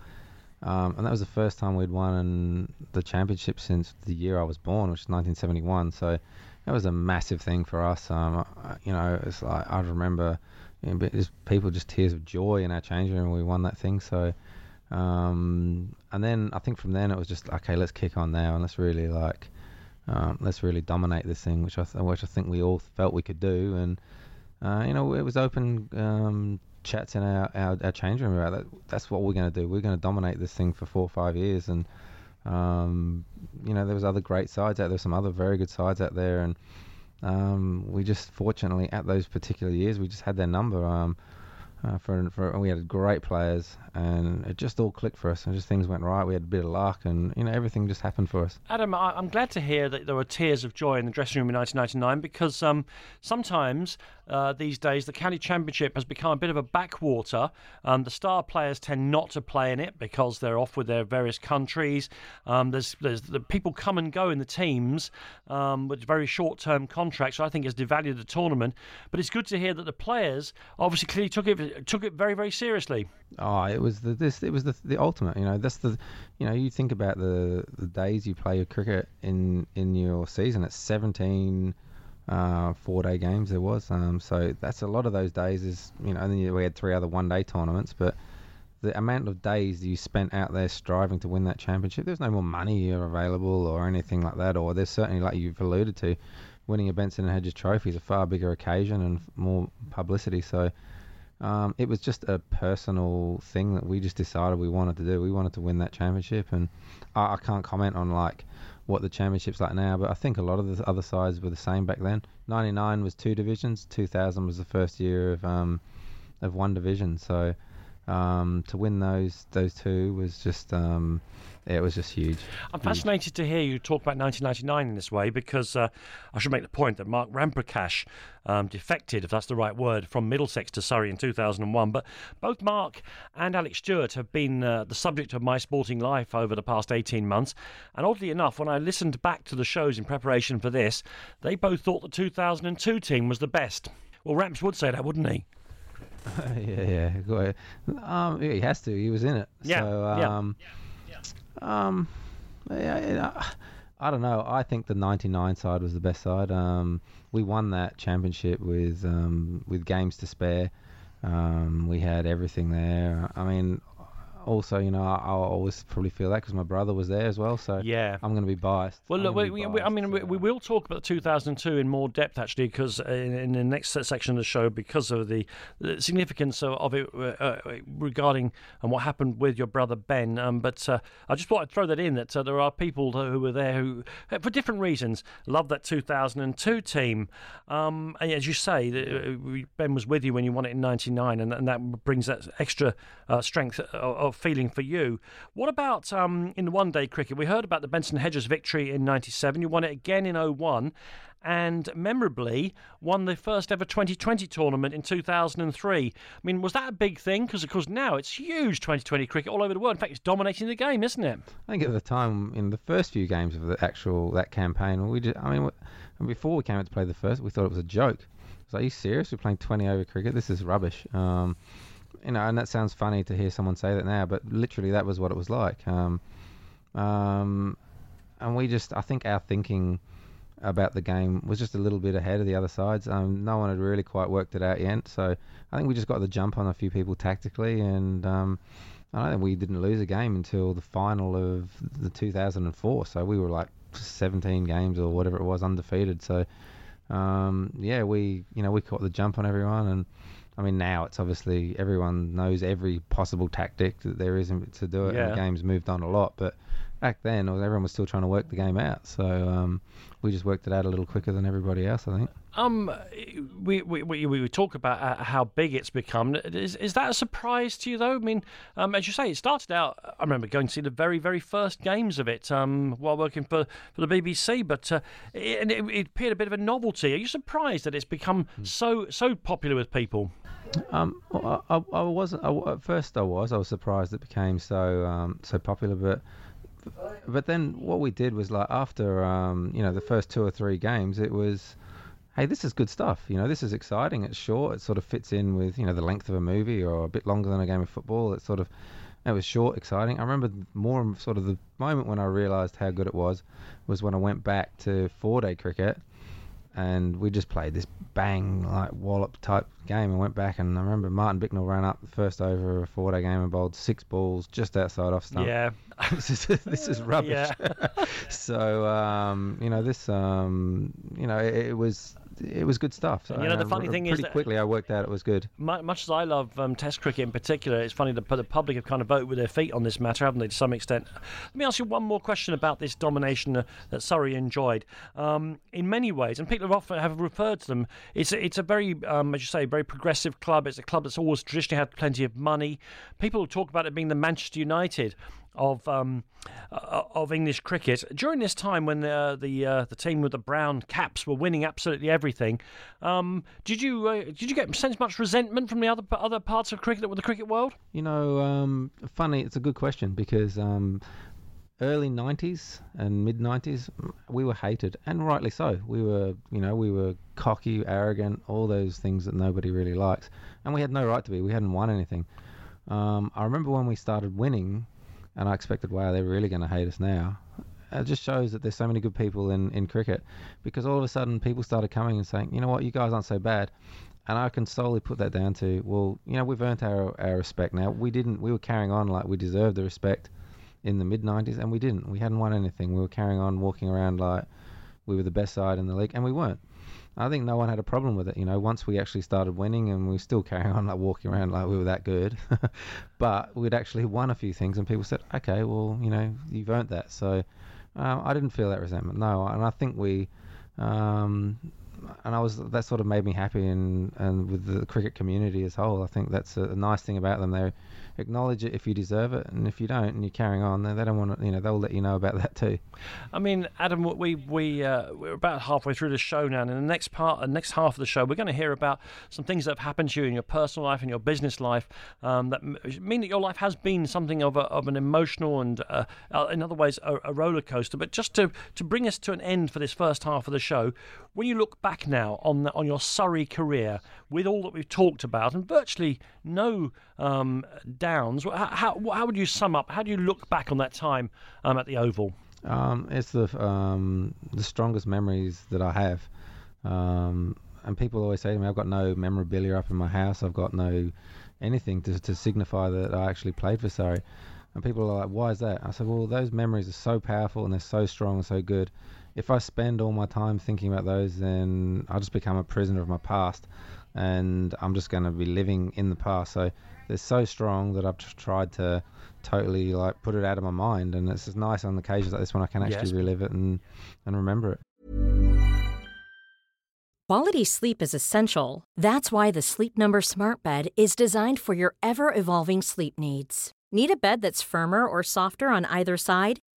Um, and that was the first time we'd won the championship since the year I was born, which is 1971. So that was a massive thing for us. Um, you know, it's like I remember you know, people just tears of joy in our changing room when we won that thing. So, um, and then I think from then it was just okay, let's kick on now and let's really like um, let's really dominate this thing, which I th- which I think we all felt we could do. And uh, you know, it was open um, chats in our, our, our change room about that. That's what we're going to do. We're going to dominate this thing for four or five years. And, um, you know, there was other great sides out there, some other very good sides out there. And um, we just, fortunately, at those particular years, we just had their number. Um, uh, for, for we had great players, and it just all clicked for us. And just things went right. We had a bit of luck, and you know everything just happened for us. Adam, I, am glad to hear that there were tears of joy in the dressing room in 1999 because um, sometimes uh, these days the county championship has become a bit of a backwater. Um, the star players tend not to play in it because they're off with their various countries. Um, there's there's the people come and go in the teams um, with very short-term contracts. So I think has devalued the tournament. But it's good to hear that the players obviously clearly took it took it very very seriously. Oh, it was the this it was the the ultimate. You know, that's the you know you think about the the days you play your cricket in in your season. It's 17 uh, four day games there was. Um, so that's a lot of those days. Is you know, and then we had three other one day tournaments, but the amount of days you spent out there striving to win that championship, there's no more money available or anything like that. Or there's certainly, like you've alluded to, winning a Benson and Hedges Trophy is a far bigger occasion and more publicity. So um, it was just a personal thing that we just decided we wanted to do. We wanted to win that championship, and I, I can't comment on like what the championship's like now, but I think a lot of the other sides were the same back then. '99 was two divisions. 2000 was the first year of um, of one division. So um, to win those those two was just um, it was just huge. I'm fascinated to hear you talk about 1999 in this way because uh, I should make the point that Mark Ramprakash um, defected, if that's the right word, from Middlesex to Surrey in 2001. But both Mark and Alex Stewart have been uh, the subject of my sporting life over the past 18 months. And oddly enough, when I listened back to the shows in preparation for this, they both thought the 2002 team was the best. Well, Ramps would say that, wouldn't he? [LAUGHS] yeah, yeah. Um, yeah, he has to. He was in it. Yeah. So, um, yeah. Um, yeah, I don't know. I think the '99 side was the best side. Um, we won that championship with um, with games to spare. Um, we had everything there. I mean, also, you know, I, I always probably feel that because my brother was there as well. So yeah, I'm going to be biased. Well, look, we, biased, I mean, we, we, will talk about 2002 in more depth actually, because in, in, the next section of the show, because of the, the significance of, it uh, uh, regarding and what happened with your brother Ben. Um, but uh, I just want I'd throw that in that uh, there are people who were there who, uh, for different reasons, love that 2002 team. Um, and as you say, uh, Ben was with you when you won it in '99, and, and that brings that extra strength of of feeling for you. What about um, in the one day cricket? We heard about the Benson Hedges victory in 97. You won it again in 01 and memorably won the first ever 2020 tournament in 2003. I mean, was that a big thing? Because, of course, now it's huge 2020 cricket all over the world. In fact, it's dominating the game, isn't it? I think at the time, in the first few games of the actual that campaign, we just, I mean, before we came out to play the first, we thought it was a joke. Was are you serious? We're playing 20 over cricket. This is rubbish. Um, you know, and that sounds funny to hear someone say that now, but literally that was what it was like. Um, um, and we just, I think our thinking about the game was just a little bit ahead of the other sides. Um, no one had really quite worked it out yet, so I think we just got the jump on a few people tactically, and um, I don't think we didn't lose a game until the final of the 2004. So we were like 17 games or whatever it was undefeated. So um, yeah, we you know we caught the jump on everyone, and I mean now it's obviously everyone knows every possible tactic that there is to do it, yeah. and the game's moved on a lot, but back then everyone was still trying to work the game out. So um, we just worked it out a little quicker than everybody else, I think. Um, we we we, we talk about uh, how big it's become. Is is that a surprise to you though? I mean, um, as you say, it started out. I remember going to see the very very first games of it um, while working for, for the BBC, but uh, it, it, it appeared a bit of a novelty. Are you surprised that it's become hmm. so so popular with people? Um, I, I, I wasn't. I, at first, I was. I was surprised it became so um, so popular, but but then what we did was like after um, you know the first two or three games, it was, hey, this is good stuff. You know, this is exciting. It's short. It sort of fits in with you know the length of a movie or a bit longer than a game of football. It's sort of it was short, exciting. I remember more sort of the moment when I realised how good it was was when I went back to four day cricket and we just played this bang like wallop type game and went back and I remember Martin Bicknell ran up the first over of a four day game and bowled six balls just outside off stump. Yeah. [LAUGHS] this is this is rubbish. Yeah. [LAUGHS] so um, you know this um, you know it, it was it was good stuff. you know, the funny thing pretty is, pretty quickly I worked out it was good. Much as I love um, Test cricket in particular, it's funny that the public have kind of voted with their feet on this matter, haven't they, to some extent? Let me ask you one more question about this domination uh, that Surrey enjoyed. Um, in many ways, and people have often have referred to them, it's a, it's a very, um, as you say, very progressive club. It's a club that's always traditionally had plenty of money. People talk about it being the Manchester United of um, uh, of English cricket during this time when the the uh, the team with the brown caps were winning absolutely everything. Um, did you uh, did you get sense much resentment from the other other parts of cricket with the cricket world? You know, um, funny. It's a good question because. Um, early 90s and mid 90s we were hated and rightly so we were you know we were cocky arrogant all those things that nobody really likes and we had no right to be we hadn't won anything um, i remember when we started winning and I expected, wow, they're really going to hate us now. It just shows that there's so many good people in, in cricket because all of a sudden people started coming and saying, you know what, you guys aren't so bad. And I can solely put that down to, well, you know, we've earned our, our respect now. We didn't, we were carrying on like we deserved the respect in the mid 90s, and we didn't. We hadn't won anything. We were carrying on walking around like we were the best side in the league, and we weren't. I think no one had a problem with it. You know, once we actually started winning, and we still carrying on like walking around like we were that good, [LAUGHS] but we'd actually won a few things, and people said, "Okay, well, you know, you've earned that." So uh, I didn't feel that resentment. No, and I think we. Um, and I was that sort of made me happy and and with the cricket community as a whole. I think that's a, a nice thing about them. They acknowledge it if you deserve it, and if you don't, and you're carrying on, they don't want to. You know, they'll let you know about [LAUGHS] that too. I mean, Adam, we we uh, we're about halfway through the show now, and in the next part, the next half of the show, we're going to hear about some things that have happened to you in your personal life and your business life um, that mean that your life has been something of a, of an emotional and, uh, uh, in other ways, a, a roller coaster. But just to to bring us to an end for this first half of the show, when you look back now on the, on your Surrey career, with all that we've talked about, and virtually no um, downs, how, how, would you sum up? How do you look back on that time um, at the Oval? Um, it's the um, the strongest memories that I have. Um, and people always say to me, I've got no memorabilia up in my house. I've got no anything to, to signify that I actually played for Surrey. And people are like, why is that? I said, well, those memories are so powerful and they're so strong and so good. If I spend all my time thinking about those, then I just become a prisoner of my past. And I'm just going to be living in the past. So they're so strong that I've tried to totally like put it out of my mind. And it's just nice on occasions like this when I can actually yes. relive it and, and remember it. Quality sleep is essential. That's why the Sleep Number Smart Bed is designed for your ever evolving sleep needs. Need a bed that's firmer or softer on either side?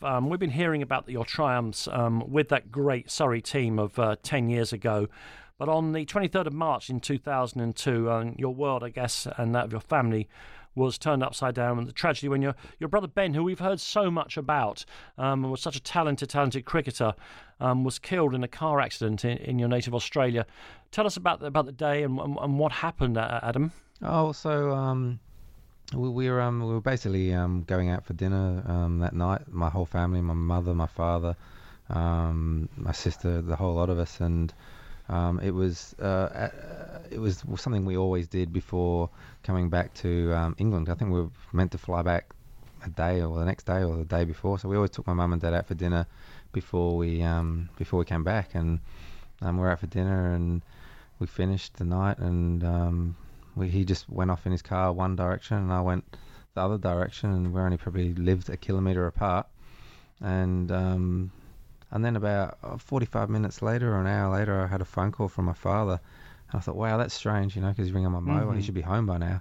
Um, we've been hearing about your triumphs um, with that great Surrey team of uh, 10 years ago. But on the 23rd of March in 2002, um, your world, I guess, and that of your family was turned upside down. And the tragedy when your, your brother Ben, who we've heard so much about, um, and was such a talented, talented cricketer, um, was killed in a car accident in, in your native Australia. Tell us about the, about the day and, and, and what happened, Adam. Oh, so um, we, we were um, we were basically um, going out for dinner um, that night. My whole family, my mother, my father, um, my sister, the whole lot of us, and um, it was uh, it was something we always did before coming back to um, England. I think we were meant to fly back a day or the next day or the day before, so we always took my mum and dad out for dinner before we um, before we came back, and um, we were out for dinner and we finished the night and um, we, he just went off in his car one direction and I went the other direction, and we only probably lived a kilometre apart. And um, and then about uh, 45 minutes later or an hour later, I had a phone call from my father. And I thought, wow, that's strange, you know, because he's ringing my mobile. Mm-hmm. He should be home by now.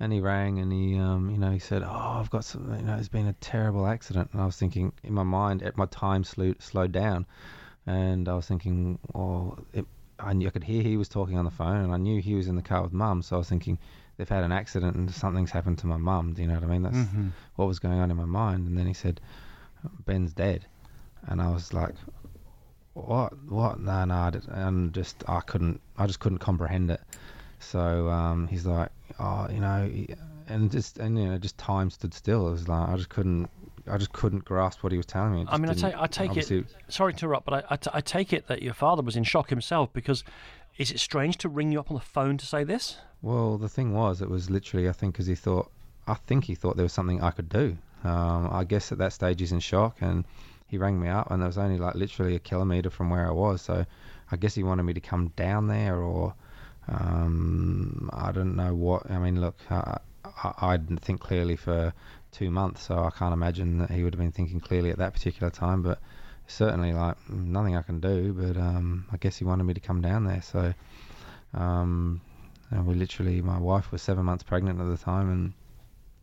And he rang and he, um, you know, he said, oh, I've got some, you know, it's been a terrible accident. And I was thinking in my mind, at my time slowed slowed down, and I was thinking, oh, it, I, knew, I could hear he was talking on the phone, and I knew he was in the car with mum. So I was thinking, they've had an accident and something's happened to my mum. Do you know what I mean? That's Mm-hmm. what was going on in my mind. And then he said, Ben's dead, and I was like, what? What? No, no. And just I couldn't. I just couldn't comprehend it. So um, he's like, oh, you know, and just and you know, just time stood still. It was like I just couldn't. I just couldn't grasp what he was telling me. I mean, I take, I take obviously- it. Sorry to interrupt, but I, I, t- I take it that your father was in shock himself because is it strange to ring you up on the phone to say this? Well, the thing was, it was literally, I think, because he thought, I think he thought there was something I could do. Um, I guess at that stage he's in shock, and he rang me up, and there was only like literally a kilometre from where I was. So I guess he wanted me to come down there, or um, I don't know what. I mean, look, I, I, I didn't think clearly for two months, so I can't imagine that he would have been thinking clearly at that particular time. But certainly, like nothing I can do. But um, I guess he wanted me to come down there, so. Um, and we literally, my wife was seven months pregnant at the time,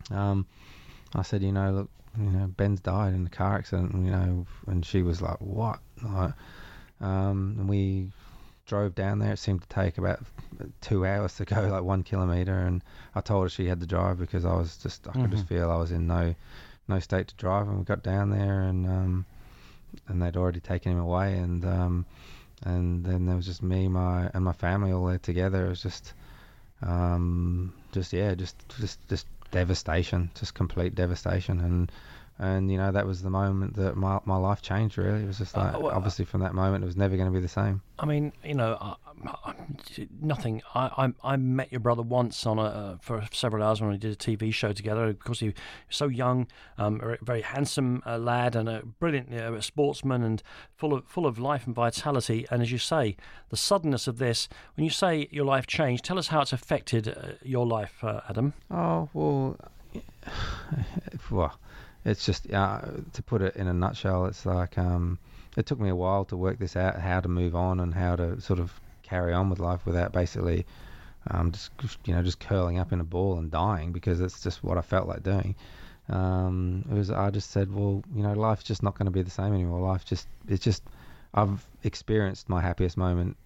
and um, I said, you know, look, you know, Ben's died in a car accident, you know, and she was like, what? Like, um, and we drove down there. It seemed to take about two hours to [LAUGHS] go, like one kilometre, and I told her she had to drive because I was just, I could just feel I was in no, no state to drive, and we got down there, and um, and they'd already taken him away, and um, and then there was just me, my and my family all there together. It was just, um, just yeah, just just just devastation, just complete devastation, and and you know that was the moment that my my life changed. Really, it was just like well, obviously from that moment it was never going to be the same. I mean, you know, I, I, nothing. I, I I met your brother once on a uh, for several hours when we did a TV show together. Of course, he was so young, um, a very handsome uh, lad, and a brilliant uh, sportsman, and full of full of life and vitality. And as you say, the suddenness of this. When you say your life changed, tell us how it's affected uh, your life, uh, Adam. Oh well, [SIGHS] well, it's just uh, to put it in a nutshell. It's like um, it took me a while to work this out, how to move on and how to sort of carry on with life without basically um, just you know just curling up in a ball and dying because it's just what I felt like doing. Um, it was I just said, well, you know, life's just not going to be the same anymore. Life just it's just I've experienced my happiest moment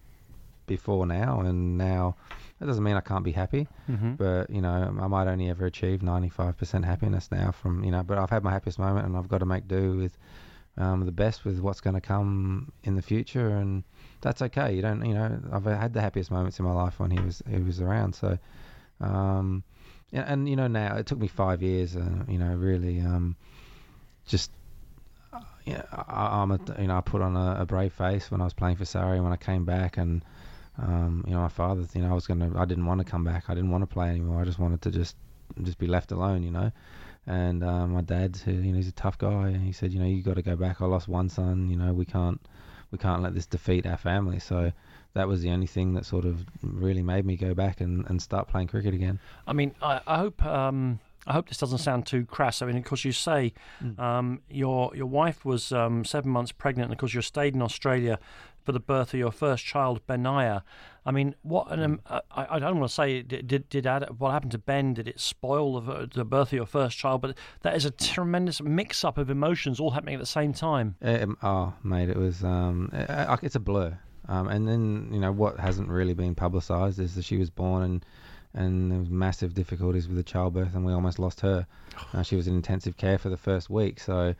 before now, and now that doesn't mean I can't be happy, mm-hmm. but you know I might only ever achieve 95% happiness now from you know. But I've had my happiest moment, and I've got to make do with um, the best with what's going to come in the future, and that's okay. You don't, you know, I've had the happiest moments in my life when he was he was around. So, um, yeah, and you know now it took me five years, uh, you know, really, um, just. Uh, yeah, I, I'm a, you know, I put on a, a brave face when I was playing for Surrey when I came back, and um, you know, my father, you know, I was gonna, I didn't want to come back. I didn't want to play anymore. I just wanted to just, just be left alone, you know. And uh, my dad, who, you know, he's a tough guy. He said, you know, you got to go back. I lost one son. You know, we can't, we can't let this defeat our family. So that was the only thing that sort of really made me go back and, and start playing cricket again. I mean, I, I hope. Um I hope this doesn't sound too crass. I mean, of course, you say Mm. um, your your wife was um, seven months pregnant, and of course, you stayed in Australia for the birth of your first child, Benaya. I mean, what? An, um, I, I don't want to say did did, did what happened to Ben? Did it spoil the, the birth of your first child? But that is a tremendous mix up of emotions all happening at the same time. Um, oh, mate, it was um, uh, it's a blur. Um, and then you know what hasn't really been publicised is that she was born and and there was massive difficulties with the childbirth, and we almost lost her. [SIGHS] Uh, she was in intensive care for the first week, so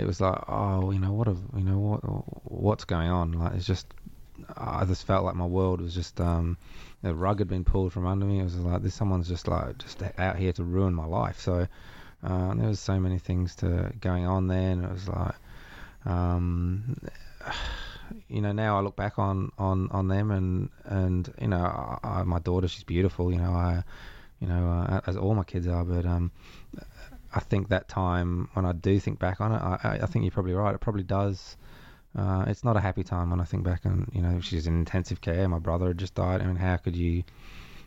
it was like, oh, you know what, you know what, what's going on? Like it's just, I just felt like my world was just, um, the rug had been pulled from under me. It was like this, someone's just like just out here to ruin my life. So uh, there was so many things to going on there, and it was like, um, [SIGHS] you know, now I look back on, on, on them and, and, you know, I, I, my daughter, she's beautiful, you know, I, you know, uh, as all my kids are, but, um, I think that time when I do think back on it, I, I think you're probably right. It probably does. Uh, it's not a happy time when I think back and, you know, she's in intensive care. My brother had just died. I mean, how could you,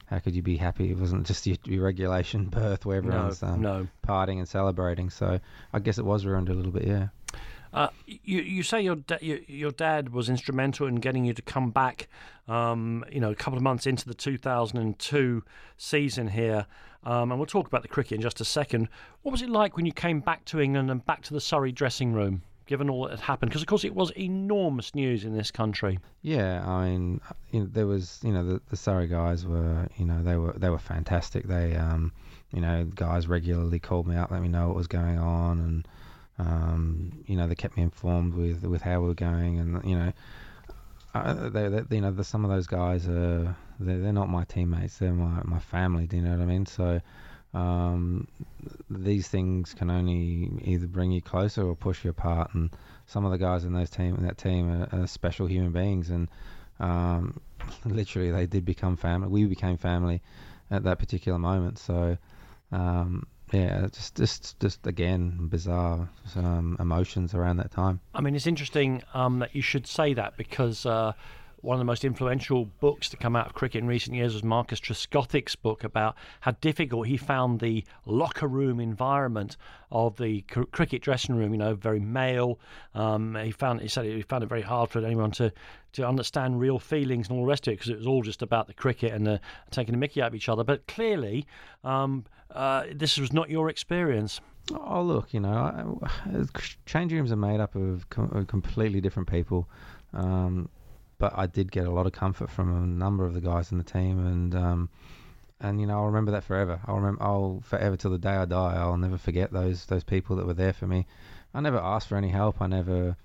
how could you be happy? It wasn't just your, your regulation [LAUGHS] birth where everyone's no, um, no. partying and celebrating. So I guess it was ruined a little bit, yeah. Uh, you you say your, da- your your dad was instrumental in getting you to come back. Um, you know, a couple of months into the 2002 season here, um, and we'll talk about the cricket in just a second. What was it like when you came back to England and back to the Surrey dressing room? Given all that had happened, because of course it was enormous news in this country. Yeah, I mean, you know, there was, you know, the, the Surrey guys were, you know, they were they were fantastic. They, um, you know, guys regularly called me up, let me know what was going on, and um, you know, they kept me informed with with how we were going, and you know, uh, they, they, you know, the, some of those guys are they're, they're not my teammates, they're my my family. Do you know what I mean? So. Um, these things can only either bring you closer or push you apart, and some of the guys in those team in that team are, are special human beings, and um, [LAUGHS] literally they did become family. We became family at that particular moment. So um, yeah, just just just again bizarre um, emotions around that time. I mean, it's interesting um, that you should say that because uh, one of the most influential books to come out of cricket in recent years was Marcus Trescothick's book about how difficult he found the locker room environment of the cr- cricket dressing room. You know, very male. Um, he found he said he found it very hard for anyone to to understand real feelings and all the rest of it because it was all just about the cricket and the, taking the mickey out of each other. But clearly, um, uh, this was not your experience. Oh, look, you know, I, change rooms are made up of com- completely different people. Um, but I did get a lot of comfort from a number of the guys in the team, and um, and you know I'll remember that forever. I'll remember I'll forever till the day I die. I'll never forget those those people that were there for me. I never asked for any help. I never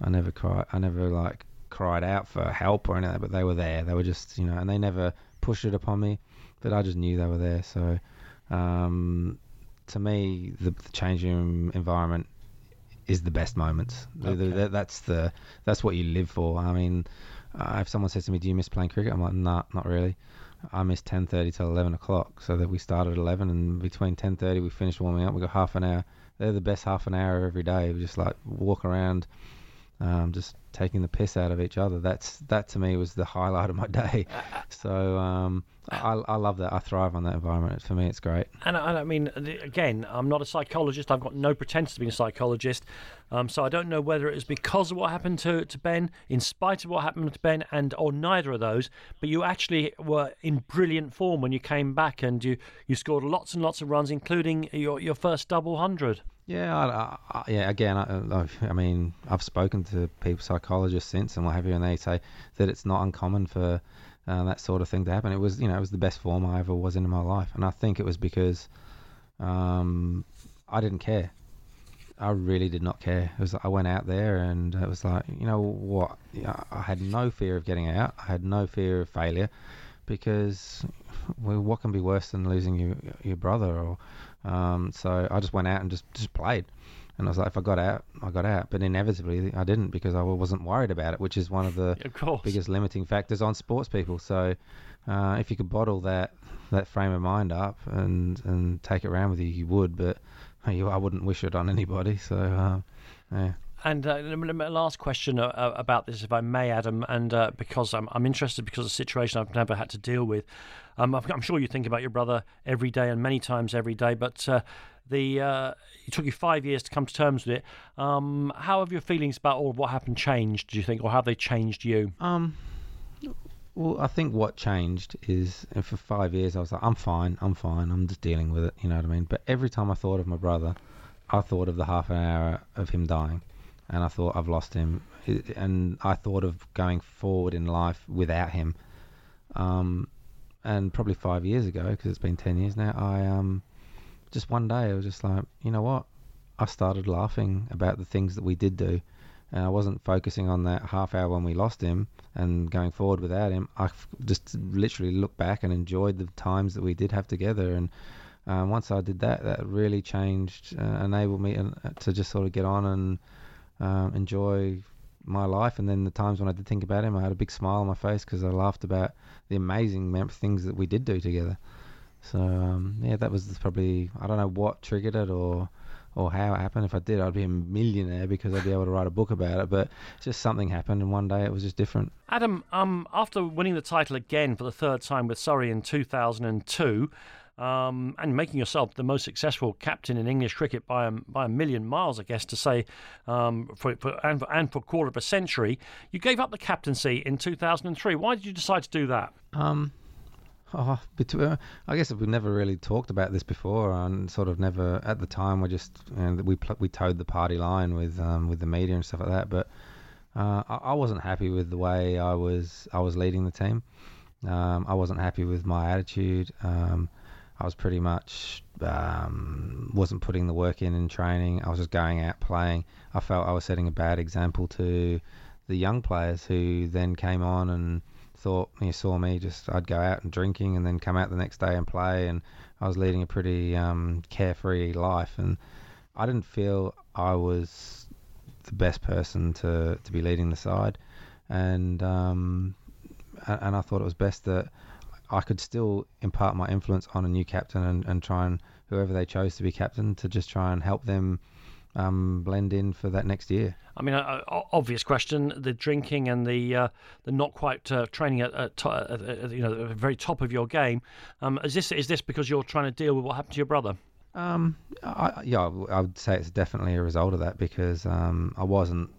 I never cried. I never like cried out for help or anything. But they were there. They were just you know, and they never pushed it upon me. But I just knew they were there. So um, to me, the, the changing room environment is the best moments. Okay. that's the that's what you live for. I mean, uh, if someone says to me, "Do you miss playing cricket?" I'm like, "Nah, not really." I miss 10:30 till 11 o'clock. So that we started at 11, and between 10:30 we finished warming up. We got half an hour. They're the best half an hour every day. We just like walk around, um, just taking the piss out of each other. That's that to me was the highlight of my day. [LAUGHS] So um, I, I love that. I thrive on that environment. For me, it's great. And I, and I mean, again, I'm not a psychologist. I've got no pretense to being a psychologist. Um, so I don't know whether it was because of what happened to, to Ben, in spite of what happened to Ben, and or neither of those. But you actually were in brilliant form when you came back, and you, you scored lots and lots of runs, including your your first double hundred. Yeah, I, I, yeah. Again, I, I mean, I've spoken to people, psychologists since, and what have you, and they say that it's not uncommon for uh, that sort of thing to happen. It was, you know, it was the best form I ever was in in my life, and I think it was because um, I didn't care. I really did not care. It was I went out there and it was like, you know what? I had no fear of getting out. I had no fear of failure because well, what can be worse than losing your your brother? Or um, so I just went out and just just played. And I was like, if I got out, I got out. But inevitably, I didn't because I wasn't worried about it, which is one of the Of biggest limiting factors on sports people. So uh, if you could bottle that that frame of mind up and and take it around with you, you would. But you, I wouldn't wish it on anybody. So uh, yeah. And uh, last question uh, uh, about this, if I may, Adam, and uh, because I'm, I'm interested because of the situation I've never had to deal with. Um, I'm I'm sure you think about your brother every day and many times every day, but uh, the uh, it took you five years to come to terms with it. Um, how have your feelings about all of what happened changed? Do you think, or have they changed you? Um, well, I think what changed is uh, for five years I was like, I'm fine, I'm fine, I'm just dealing with it. You know what I mean? But every time I thought of my brother, I thought of the half an hour of him dying, and I thought I've lost him, and I thought of going forward in life without him. Um, and probably five years ago, because it's been ten years now, I um, just one day I was just like, you know what? I started laughing about the things that we did do, and I wasn't focusing on that half hour when we lost him and going forward without him. I just literally looked back and enjoyed the times that we did have together. And um, once I did that, that really changed, uh, enabled me uh, to just sort of get on and um, enjoy my life. And then the times when I did think about him, I had a big smile on my face because I laughed about the amazing things that we did do together. So um, yeah, that was probably I don't know what triggered it or or how it happened. If I did, I'd be a millionaire because I'd be able to write a book about it. But just something happened, and one day it was just different. Adam, um, after winning the title again for the third time with Surrey in 2002, um, and making yourself the most successful captain in English cricket by a, by a million miles, I guess to say, um, for, for, and, for, and for a quarter of a century, you gave up the captaincy in 2003. Why did you decide to do that? Um, oh, between, I guess we've never really talked about this before, and sort of never at the time. We just you know, we pl- we towed the party line with um, with the media and stuff like that. But uh, I, I wasn't happy with the way I was I was leading the team. Um, I wasn't happy with my attitude. Um, I was pretty much um, wasn't putting the work in in training. I was just going out playing. I felt I was setting a bad example to the young players who then came on and thought you saw me just I'd go out and drinking and then come out the next day and play and I was leading a pretty um, carefree life and I didn't feel I was the best person to, to be leading the side and um, and I thought it was best that I could still impart my influence on a new captain and, and try and whoever they chose to be captain to just try and help them um, blend in for that next year. I mean, uh, obvious question: the drinking and the uh, the not quite uh, training at, at, to- at, you know the very top of your game. Um, is this is this because you're trying to deal with what happened to your brother? Um, I, yeah, I would say it's definitely a result of that because um, I wasn't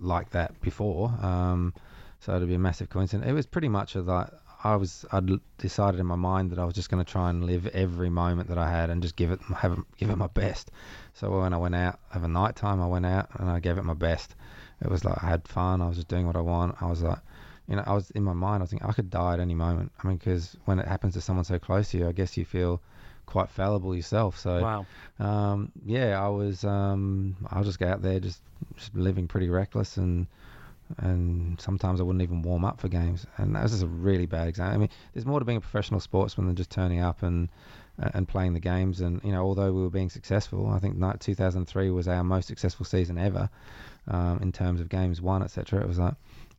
like that before. Um, so it'd be a massive coincidence. It was pretty much a, like I was. I'd decided in my mind that I was just going to try and live every moment that I had and just give it, have give it my best. So when I went out a night time, I went out and I gave it my best. It was like I had fun. I was just doing what I want. I was like, you know, I was in my mind. I was thinking I could die at any moment. I mean, because when it happens to someone so close to you, I guess you feel quite fallible yourself. So Wow. um, yeah, I was um, I was just go out there just just living pretty reckless and and sometimes I wouldn't even warm up for games, and that was just a really bad example. I mean, there's more to being a professional sportsman than just turning up and and playing the games. And you know, although we were being successful, I think 2003 was our most successful season ever um, in terms of games won, etc. It was like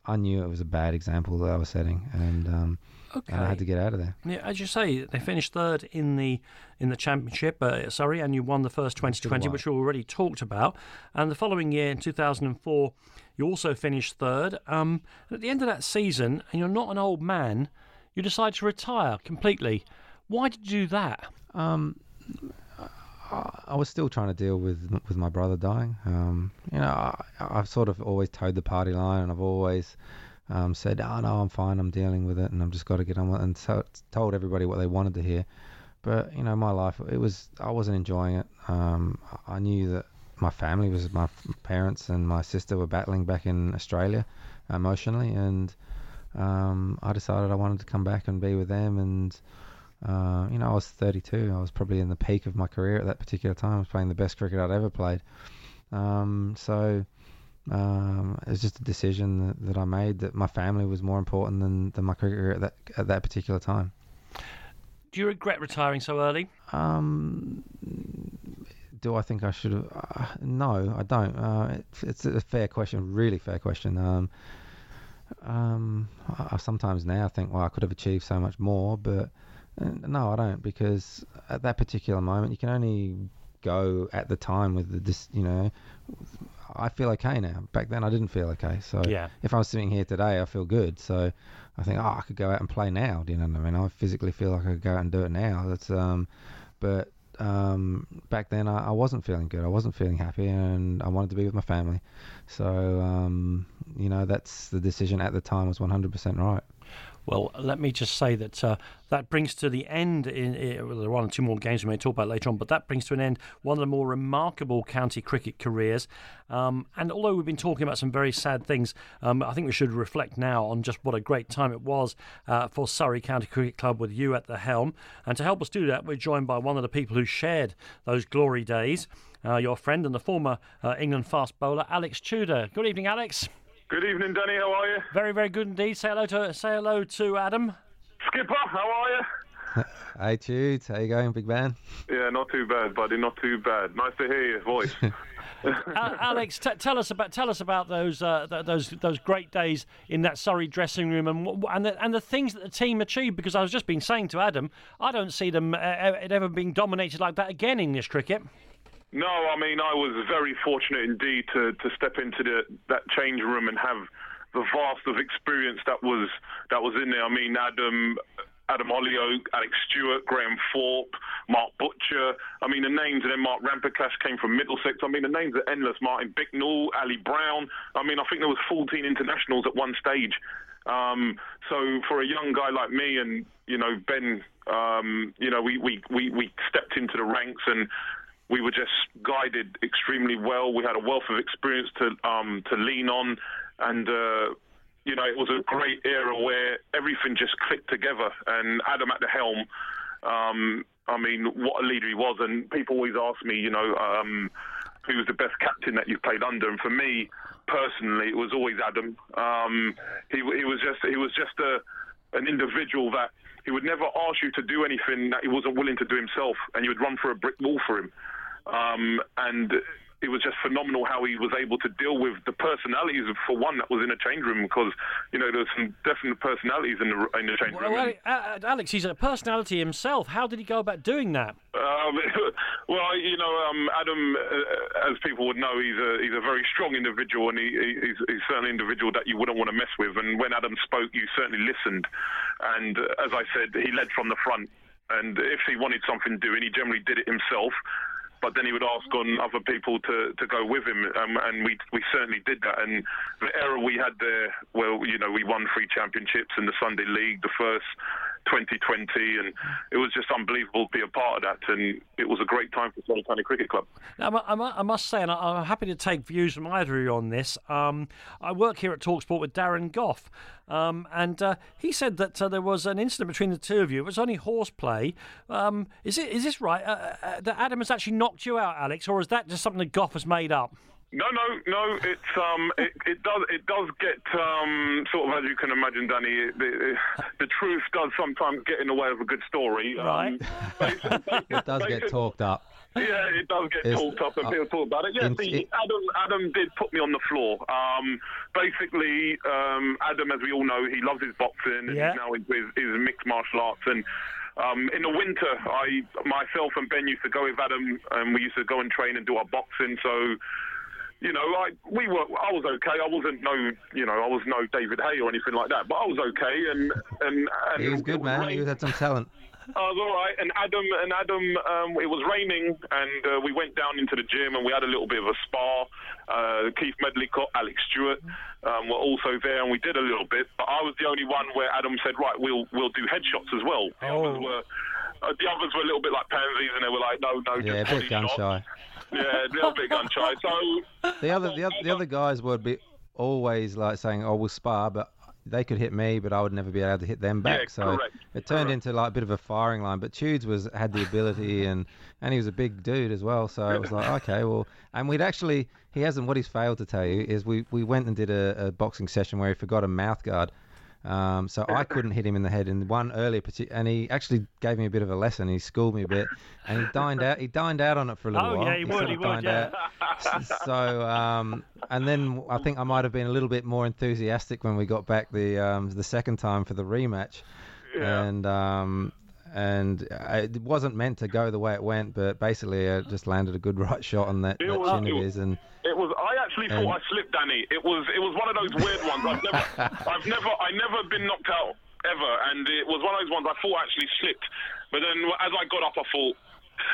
I knew it was a bad example that I was setting, and um, Okay. and I had to get out of there. Yeah, as you say, they finished third in the in the championship. Uh, sorry, and you won the first 2020, which we already talked about. And the following year, in 2004, you also finished third. Um, at the end of that season, and you're not an old man, you decide to retire completely. Why did you do that? Um, I, was still trying to deal with with my brother dying. Um, you know, I, I've sort of always towed the party line, and I've always um, said, "Oh no, I'm fine. I'm dealing with it, and I've just got to get on with it." And so told everybody what they wanted to hear. But you know, my life, it was I wasn't enjoying it. Um, I knew that my family was my parents and my sister were battling back in Australia emotionally, and um, I decided I wanted to come back and be with them. And uh, you know, I was 32. I was probably in the peak of my career at that particular time. I was playing the best cricket I'd ever played. Um, so um, it was just a decision that, that I made that my family was more important than, than my career at that at that particular time. Do you regret retiring so early? Um, do I think I should have? Uh, no, I don't. Uh, it, it's a fair question, really fair question. Um, um, I, I sometimes now I think, well, I could have achieved so much more, but uh, no, I don't, because at that particular moment, you can only go at the time with the, you know. I feel okay now. Back then, I didn't feel okay. So Yeah. if I'm sitting here today, I feel good. So I think, oh, I could go out and play now. Do you know what I mean? I physically feel like I could go out and do it now. That's um, but um, back then I, I wasn't feeling good. I wasn't feeling happy, and I wanted to be with my family. So um, you know, that's the decision at the time was 100% right. Well, let me just say that uh, that brings to the end. In, in well, there are one or two more games we may talk about later on, but that brings to an end one of the more remarkable county cricket careers. Um, and although we've been talking about some very sad things, um, I think we should reflect now on just what a great time it was uh, for Surrey County Cricket Club with you at the helm. And to help us do that, we're joined by one of the people who shared those glory days. Uh, your friend and the former uh, England fast bowler, Alex Tudor. Good evening, Alex. Good evening, Danny. How are you? Very, very good indeed. Say hello to say hello to Adam. Skipper, how are you? [LAUGHS] Hey, Tude, how you going, big man? Yeah, not too bad, buddy. Not too bad. Nice to hear your voice. [LAUGHS] Al- Alex, t- tell us about tell us about those uh, th- those those great days in that Surrey dressing room and and the, and the things that the team achieved. Because I was just been saying to Adam, I don't see them uh, uh, ever being dominated like that again in English cricket. No, I mean I was very fortunate indeed to to step into the that change room and have the vast of experience that was that was in there. I mean Adam. Adam Hollioake, Alec Stewart, Graham Thorpe, Mark Butcher. I mean, the names, and then Mark Ramprakash came from Middlesex. I mean, the names are endless. Martin Bicknell, Ali Brown. I mean, I think there was 14 internationals at one stage. Um, so for a young guy like me and, you know, Ben, um, you know, we, we, we, we stepped into the ranks and we were just guided extremely well. We had a wealth of experience to um, to lean on, and uh, you know it was a great era where everything just clicked together. And Adam at the helm, um, I mean, what a leader he was. And people always ask me, you know, um, who was the best captain that you've played under? And for me personally, it was always Adam. Um, he, he was just he was just a an individual that he would never ask you to do anything that he wasn't willing to do himself, and you would run for a brick wall for him. Um, and it was just phenomenal how he was able to deal with the personalities for one that was in a change room because you know there's some definite personalities in the in the change Well, room. well, uh, Alex, he's a personality himself. How did he go about doing that? Um, [LAUGHS] well, you know, um, Adam, uh, as people would know, he's a he's a very strong individual, and he, he- he's, he's certainly an individual that you wouldn't want to mess with. And when Adam spoke, you certainly listened. And uh, as I said, he led from the front. And if he wanted something doing, he generally did it himself. But then he would ask on other people to, to go with him, um, and we we certainly did that. And the era we had there, well, you know, we won three championships in the Sunday League, the first 2020, and it was just unbelievable to be a part of that. And it was a great time for Surrey County Cricket Club. Now, I, must say, and I'm happy to take views from either of you on this. Um, I work here at Talksport with Darren Gough, um, and uh, he said that uh, there was an incident between the two of you. It was only horseplay. Um, is it is this right? Uh, uh, that Adam has actually knocked you out, Alex, or is that just something that Gough has made up? No, no, no. It's um, [LAUGHS] it, it does it does get um, sort of as you can imagine, Danny. It, the, the truth does sometimes get in the way of a good story. Right. Um, basi- basi- It does get talked up. Yeah, it does get It's- talked up and uh, people talk about it. Yeah, in- see, it- Adam Adam did put me on the floor. Um, basically, um, Adam, as we all know, he loves his boxing and Yeah. he's now into his, his mixed martial arts. And um, in the winter, I myself and Ben used to go with Adam, and we used to go and train and do our boxing. So. You know, I we were. I was okay. I wasn't no, you know, I was no David Haye or anything like that. But I was okay, and and, and He was it good, man. rain- He had some talent. I was all right, and Adam and Adam, um, it was raining, and uh, we went down into the gym, and we had a little bit of a spar. Uh, Keith Medlycott, Alec Stewart um, were also there, and we did a little bit. But I was the only one where Adam said, "Right, we'll we'll do headshots as well." The Oh. others were. Uh, the others were a little bit like pansies, and they were like, "No, no, Yeah, a just bit body gun shots." shy. Yeah, little bit gun shy. So The other, the other, the other guys would be always like saying, "Oh, we'll spar," but they could hit me, but I would never be able to hit them back. Yeah, so correct, it turned correct. into like a bit of a firing line. But Tudes was had the ability, [LAUGHS] and and he was a big dude as well. So it was like, okay, well, and we'd actually he hasn't. What he's failed to tell you is we we went and did a, a boxing session where he forgot a mouth guard. Um, so I [LAUGHS] couldn't hit him in the head in one earlier, and he actually gave me a bit of a lesson. He schooled me a bit, and he dined out. He dined out on it for a little Oh, while. yeah, he would, he would, yeah. out. So, um, and then I think I might have been a little bit more enthusiastic when we got back the um, the second time for the rematch, Yeah. and um, and uh, it wasn't meant to go the way it went, but basically I just landed a good [LAUGHS] right shot on that, It that was- chin of his, and It was. I actually And- thought I slipped, Danny. It was. It was one of those weird ones. I've never. [LAUGHS] I've never. I never been knocked out ever, and it was one of those ones I thought I actually slipped. But then as I got up, I thought,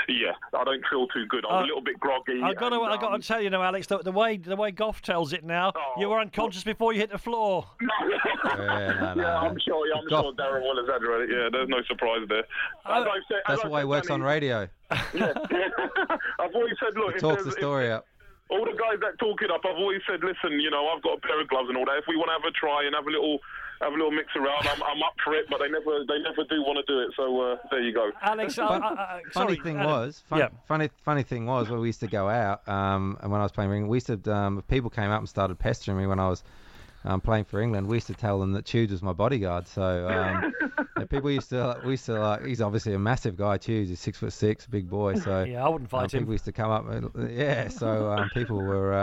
yeah, I don't feel too good. I'm Uh, a little bit groggy. I've got to, and, I got um, to tell you now, Alex. The, the way the way Gough tells it now, Oh. you were unconscious before you hit the floor. Yeah, no, no, yeah. I'm sure. Yeah, I'm Gough- sure Darren will exaggerate it. Yeah, there's no surprise there. As I said, as that's I why he said, works on radio. [LAUGHS] Yeah. [LAUGHS] I've always said, look, He if talks the there's- if- story up. All the guys that talk it up, I've always said, listen, you know, I've got a pair of gloves and all that. If we want to have a try and have a little, have a little mix around, I'm, I'm up for it. But they never, they never do want to do it. So uh, there you go. Alex, I, I, I, funny sorry, thing Adam. was, fun, yeah. funny funny thing was when we used to go out, um, and when I was playing ring, we used to um, people came up and started pestering me when I was um, playing for England. We used to tell them that Tudes was my bodyguard. So um, [LAUGHS] yeah, people used to we used to like he's obviously a massive guy. Tudes, he's six foot six, big boy. So [LAUGHS] Yeah, I wouldn't um, fight him. people used to come up, yeah. So um, people were.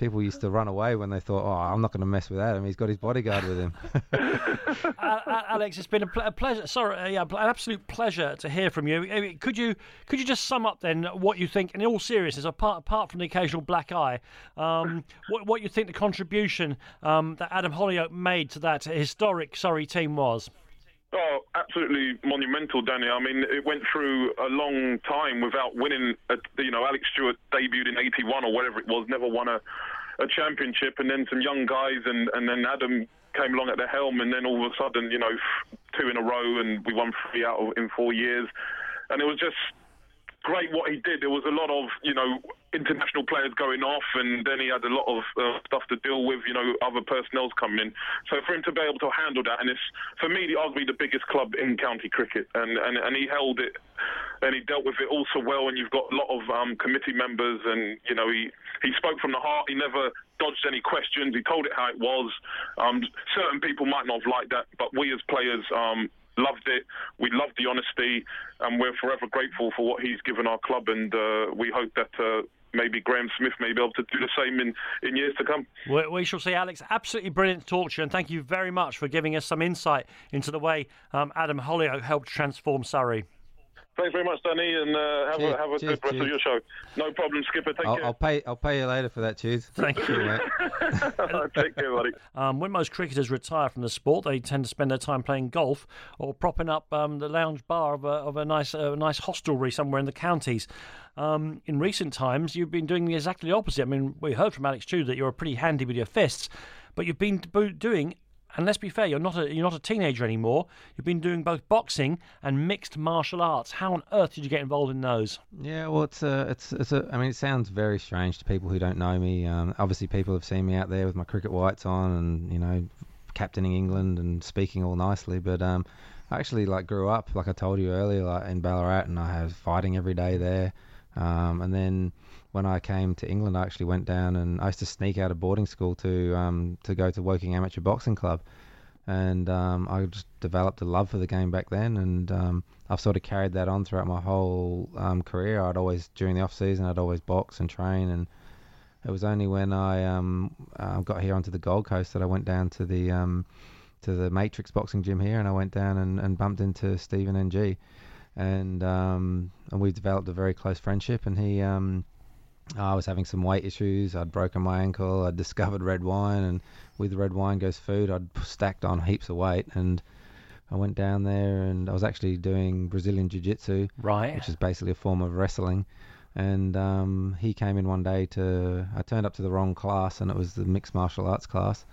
People used to run away when they thought, "Oh, I'm not going to mess with Adam. He's got his bodyguard with him." [LAUGHS] Alex, it's been a, ple- a pleasure. Sorry, uh, yeah, an absolute pleasure to hear from you. Uh, Could you could you just sum up then what you think, in all seriousness, apart apart from the occasional black eye, um, what what you think the contribution um, that Adam Hollioake made to that historic Surrey team was? Oh, absolutely monumental, Danny. I mean, it went through a long time without winning. A, you know, Alec Stewart debuted in '81 or whatever it was, never won a, a championship, and then some young guys, and, and then Adam came along at the helm, and then all of a sudden, you know, two in a row, and we won three out of, in four years, and it was just great what he did. There was a lot of, you know, international players going off, and then he had a lot of uh, stuff to deal with, you know, other personnel's coming in. So for him to be able to handle that, and it's for me, the arguably the biggest club in county cricket, and and, and he held it, and he dealt with it also well. And you've got a lot of um, committee members, and you know, he he spoke from the heart. He never dodged any questions. He told it how it was. Um, certain people might not have liked that, but we as players. Um, loved it. We loved the honesty, and we're forever grateful for what he's given our club. And uh, we hope that uh, maybe Graeme Smith may be able to do the same in, in years to come. We, we shall see, Alex. Absolutely brilliant talk to you, and thank you very much for giving us some insight into the way um, Adam Hollioake helped transform Surrey. Thanks very much, Danny, and uh, have Cheers, a have a cheers, good rest cheers. of your show. No problem, Skipper. Take I'll, care. I'll pay. I'll pay you later for that, Tudes. Thank you. Mate. [LAUGHS] Take care, buddy. Um, when most cricketers retire from the sport, they tend to spend their time playing golf or propping up um, the lounge bar of a, of a nice uh, nice hostelry somewhere in the counties. Um, in recent times, you've been doing exactly the opposite. I mean, we heard from Alex too that you're pretty handy with your fists, but you've been doing. And let's be fair, you're not a you're not a teenager anymore. You've been doing both boxing and mixed martial arts. How on earth did you get involved in those? Yeah, well, it's a, it's, it's a. I mean, it sounds very strange to people who don't know me. Um, obviously, people have seen me out there with my cricket whites on, and you know, captaining England and speaking all nicely. But um, I actually like grew up, like I told you earlier, like in Ballarat, and I was fighting every day there. Um, and then when I came to England, I actually went down and I used to sneak out of boarding school to um, to go to Woking Amateur Boxing Club, and um, I just developed a love for the game back then, and um, I've sort of carried that on throughout my whole um, career. I'd always during the off season, I'd always box and train, and it was only when I um, uh, got here onto the Gold Coast that I went down to the um, to the Matrix Boxing Gym here, and I went down and, and bumped into Stephen Ng, and um, and we developed a very close friendship. And he, um, I was having some weight issues. I'd broken my ankle. I'd [LAUGHS] discovered red wine, and with red wine goes food. I'd stacked on heaps of weight, and I went down there, and I was actually doing Brazilian Jiu-Jitsu, Right. which is basically a form of wrestling. And um, he came in one day to. I turned up to the wrong class, and it was the mixed martial arts class.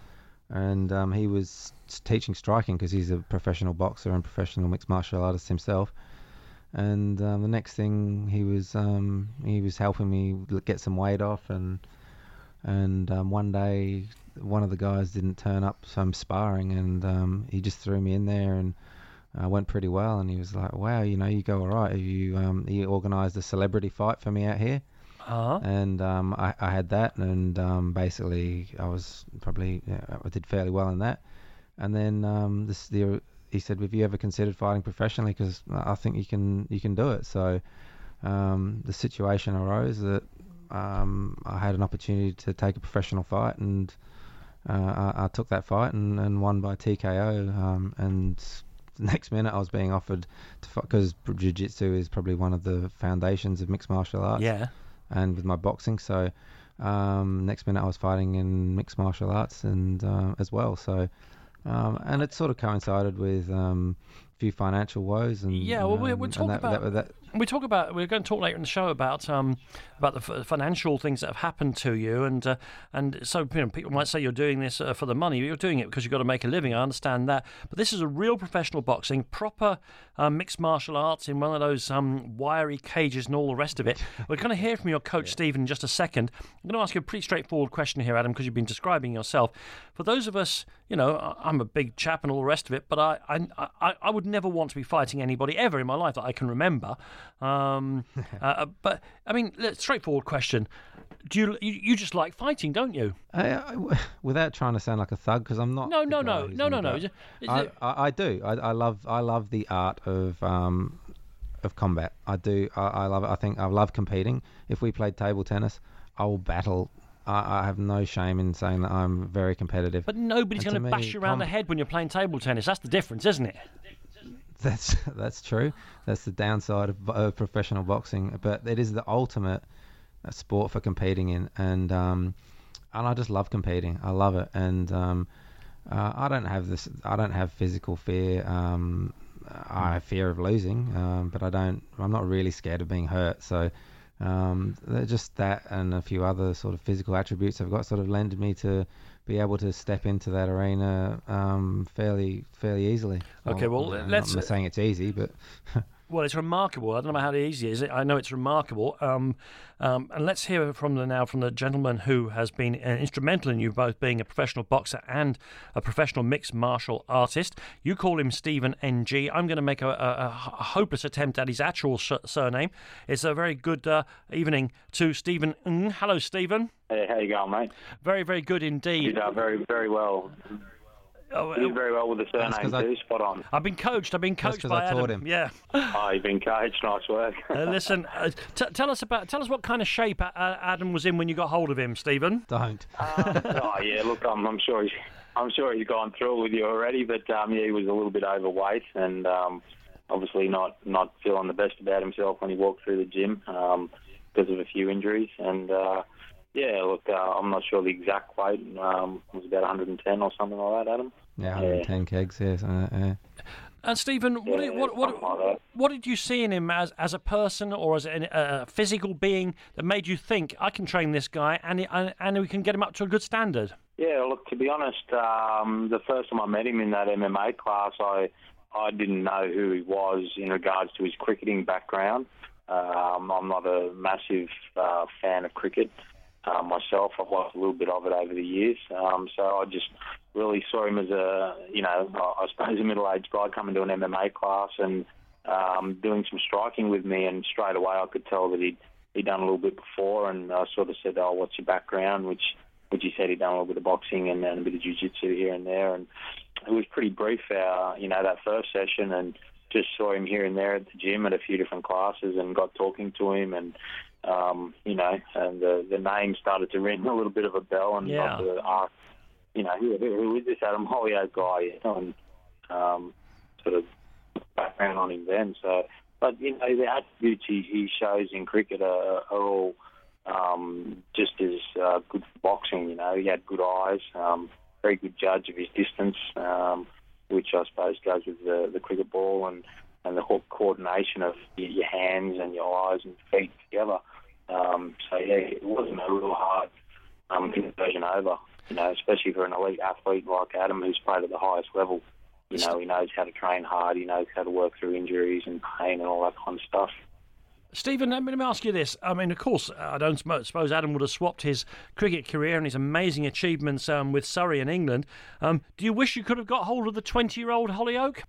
And um, he was teaching striking because he's a professional boxer and professional mixed martial artist himself. And um, the next thing he was um, he was helping me get some weight off, and and um, one day one of the guys didn't turn up, so I'm sparring, and um, he just threw me in there, and I went pretty well. And he was like, "Wow, you know, you go all right. Have you um, he organised a celebrity fight for me out here." Uh-huh. and um, I, I had that, and um, basically I was probably yeah, I did fairly well in that. And then um, this the he said, "Have you ever considered fighting professionally? Because I think you can you can do it." So um, the situation arose that um, I had an opportunity to take a professional fight, and uh, I, I took that fight and, and won by TKO. Um, and the [LAUGHS] next minute I was being offered to fight because jiu-jitsu is probably one of the foundations of mixed martial arts Yeah. and with my boxing. So um, next minute I was fighting in mixed martial arts and uh, as well. So um, and it sort of coincided with um, a few financial woes and Yeah, well, we- um, we'll talk that, about- that, that, We talk about. We're going to talk later in the show about um, about the f- financial things that have happened to you, and uh, and so you know, people might say you're doing this uh, for the money. You're doing it because you've got to make a living. I understand that, but this is a real professional boxing, proper uh, mixed martial arts in one of those um, wiry cages and all the rest of it. We're going to hear from your coach Stephen in just a second. I'm going to ask you a pretty straightforward question here, Adam, because you've been describing yourself. For those of us, you know, I- I'm a big chap and all the rest of it, but I I, I, I would never want to be fighting anybody ever in my life that I can remember. Um, [LAUGHS] uh, but I mean, straightforward question: Do you, you you just like fighting, don't you? I, I- [LAUGHS] without trying to sound like a thug, because I'm not. No, no, no, no, no, no. Is it- is I, I, do. I, I love. I love the art of um, of combat. I do. I, I love it. I think I love competing. If we played table tennis, I will battle. I, I have no shame in saying that I'm very competitive. But nobody's going to bash you around the head when you're playing table tennis. That's the difference, isn't it? That's [LAUGHS] that's true. That's the downside of, of professional boxing, but it is the ultimate uh, sport for competing in, and um, and I just love competing. I love it, and um, uh, I don't have this. I don't have physical fear. Um, I have fear of losing, um, but I don't. I'm not really scared of being hurt. So. Um, just that and a few other sort of physical attributes I've got sort of lended me to be able to step into that arena um, fairly fairly easily. Okay, well, I'm let's- not saying it's easy, but [LAUGHS] Well, it's remarkable. I don't know how easy it is. I know it's remarkable. Um, um, and let's hear from the now from the gentleman who has been uh, instrumental in you both being a professional boxer and a professional mixed martial artist. You call him Stephen NG. I'm going to make a, a, a hopeless attempt at his actual sh- surname. It's a very good uh, evening to Stephen. Hello, Stephen. Hey, how you going, mate? Very, very good indeed. did uh, very, very well. Oh, You did very well with the surname 'cause I- too. Spot on. I've been coached. I've been That's coached 'cause by I taught Adam. him. Yeah. [LAUGHS] Oh, you've been coached. Nice work. Uh, listen, uh, t- tell us about tell us what kind of shape uh, Adam was in when you got hold of him, Stephen. don't. oh yeah, look, I'm, I'm sure he's, I'm sure he's gone through with you already, but um, yeah, he was a little bit overweight and um, obviously not not feeling the best about himself when he walked through the gym um, because of a few injuries. And uh, yeah, look, uh, I'm not sure the exact weight. Um, it was about 110 or something like that, Adam. Yeah, 110 kegs. Yes. Uh, yeah. And Stephen, what, Yeah, did, what, what, like what did you see in him as, as a person or as a uh, physical being that made you think I can train this guy and, and and we can get him up to a good standard? Yeah, look, to be honest, um, the first time I met him in that MMA class, I I didn't know who he was in regards to his cricketing background. Um, I'm not a massive uh, fan of cricket uh, myself. I've watched a little bit of it over the years, um, so I just really saw him as a, you know, I I suppose a middle-aged guy coming to an MMA class and um, doing some striking with me, and straight away I could tell that he'd he'd done a little bit before, and I sort of said, "Oh, what's your background?" Which which he said he'd done a little bit of boxing and, and a bit of jiu-jitsu here and there, and it was pretty brief, uh, you know, that first session, and just saw him here and there at the gym at a few different classes, and got talking to him, and um, you know, and the the name started to ring a little bit of a bell, and Yeah. got to ask, you know, who, who is this Adam Hollioake guy, you know, and um, sort of background on him then. So, but you know, the attributes he, he shows in cricket are, are all um, just as uh, good for boxing. You know, he had good eyes, um, very good judge of his distance, um, which I suppose goes with the, the cricket ball and and the whole coordination of your hands and your eyes and feet together. Um, so yeah, it wasn't a real hard um, conversion over. You know, especially for an elite athlete like Adam, who's played at the highest level. You know, he knows how to train hard. He knows how to work through injuries and pain and all that kind of stuff. Stephen, let me, ask you this. I mean, of course, I don't suppose Adam would have swapped his cricket career and his amazing achievements um, with Surrey and England. Um, do you wish you could have got hold of the 20 year old Hollioake?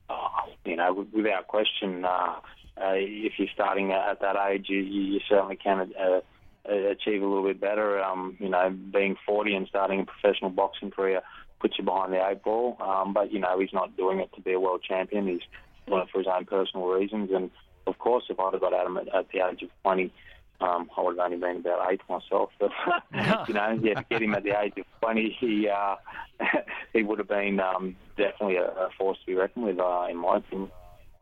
you know, without question, uh, uh, if you're starting at at that age, you, you certainly can uh, uh, achieve a little bit better. Um, you know, being 40 and starting a professional boxing career puts you behind the eight ball. Um, but you know, he's not doing it to be a world champion. He's doing it for his own personal reasons. And of course, if I'd have got Adam at, at the age of 20. Um, I would have only been about eight myself, but [LAUGHS] [LAUGHS] you know, yeah, to get him at the age of twenty, he uh, [LAUGHS] he would have been um, definitely a, a force to be reckoned with, uh, in my opinion.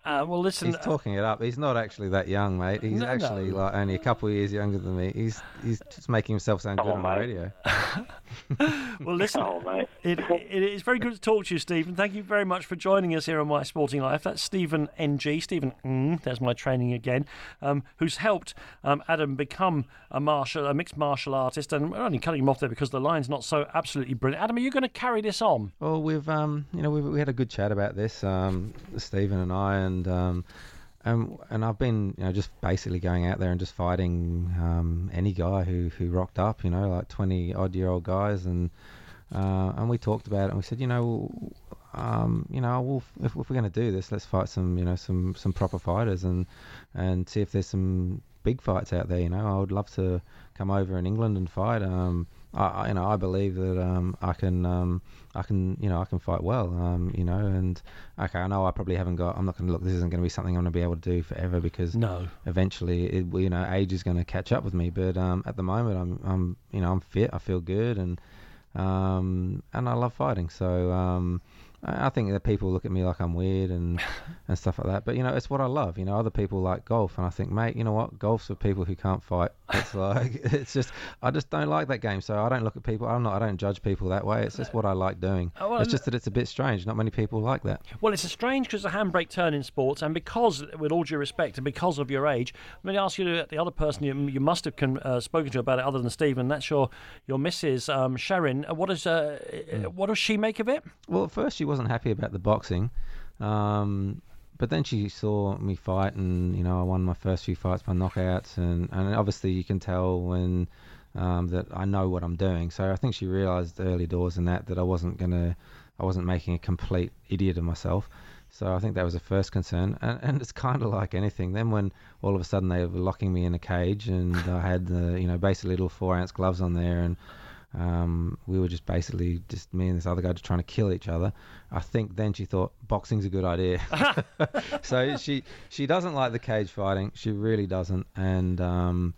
Uh, well, listen. He's talking it up. He's not actually that young, mate. He's No, actually no. like only a couple of years younger than me. He's he's just making himself sound good Oh, on the radio. [LAUGHS] Well, listen, Oh, mate. it, it is very good to talk to you, Stephen. Thank you very much for joining us here on My Sporting Life. That's Stephen NG, Stephen, mm, there's my training again, um, who's helped um, Adam become a martial, a mixed martial artist. And we're only cutting him off there because the line's not so absolutely brilliant. Adam, are you going to carry this on? Well, we've um, you know, we we had a good chat about this, um, Stephen and I, and um, and and I've been, you know, just basically going out there and just fighting um, any guy who who rocked up, you know, like twenty odd year old guys, and uh, and we talked about it, and we said, you know, um, you know, we'll, if, if we're going to do this, let's fight some, you know, some some proper fighters, and and see if there's some big fights out there. You know, I would love to come over in England and fight. Um, I, you know, I believe that um, I can, um, I can, you know, I can fight well. Um, you know, and okay, I know I probably haven't got. I'm not going to look. This isn't going to be something I'm going to be able to do forever because No. eventually, it, you know, age is going to catch up with me. But um, at the moment, I'm, I'm, you know, I'm fit. I feel good, and um, and I love fighting. So um, I think that people look at me like I'm weird and [LAUGHS] and stuff like that. But you know, it's what I love. You know, other people like golf, and I think, mate, you know what? Golf's for people who can't fight. It's [LAUGHS] like [LAUGHS] it's just I just don't like that game. So I don't look at people. I'm not. I don't judge people that way. It's just what I like doing. Oh, well, it's just that it's a bit strange. Not many people like that. Well, it's a strange because it's a handbrake turn in sports, and because, with all due respect, and because of your age, let me ask you the other person you, you must have con, uh, spoken to about it, other than Stephen. That's your your missus, um, Sharon. What does uh, uh, what does she make of it? Well, at first she wasn't happy about the boxing, um, but then she saw me fight, and you know I won my first few fights by knockouts, and, and obviously you can tell when um, that I know what I'm doing. So I think she realised early doors in that that I wasn't gonna, I wasn't making a complete idiot of myself. So I think that was the first concern, and, and it's kind of like anything. Then when all of a sudden they were locking me in a cage, and I had the, you know, basically little four ounce gloves on there, and um, we were just basically just me and this other guy just trying to kill each other. I think then she thought boxing's a good idea. [LAUGHS] [LAUGHS] so she she doesn't like the cage fighting. She really doesn't, and um,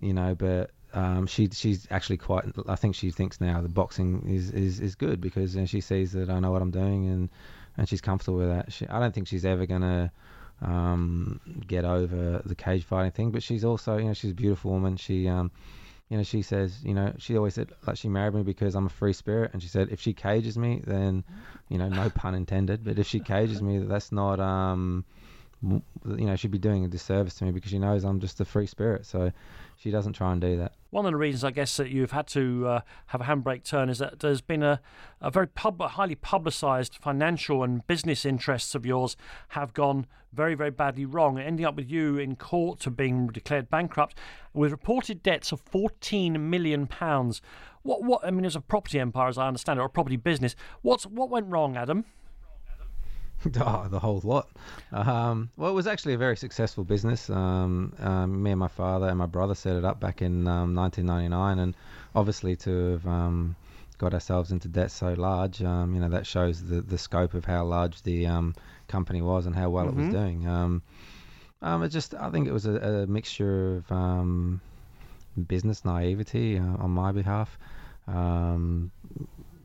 you know, but. Um, she she's actually quite. I think she thinks now the boxing is, is, is good because you know, she sees that I know what I'm doing and, and she's comfortable with that. She, I don't think she's ever gonna um, get over the cage fighting thing, but she's also you know she's a beautiful woman. She um, you know, she says, you know, she always said like she married me because I'm a free spirit, and she said if she cages me, then, you know, no pun intended, but if she cages me, that's not, um, you know, she'd be doing a disservice to me because she knows I'm just a free spirit, so she doesn't try and do that. One of the reasons, I guess, that you've had to uh, have a handbrake turn is that there's been a, a very pub- highly publicised financial and business interests of yours have gone very, very badly wrong, ending up with you in court to being declared bankrupt with reported debts of 14 million pounds. What? What? I mean, as a property empire, as I understand it, or a property business, what's what went wrong, Adam? [LAUGHS] Oh, the whole lot. Um, well, it was actually a very successful business. Um, um, me and my father and my brother set it up back in um, 1999, and obviously to have um, got ourselves into debt so large, um, you know, that shows the the scope of how large the um, company was and how well it was Mhm. doing. Um, um, it just, I think it was a, a mixture of um, business naivety uh, on my behalf. Um,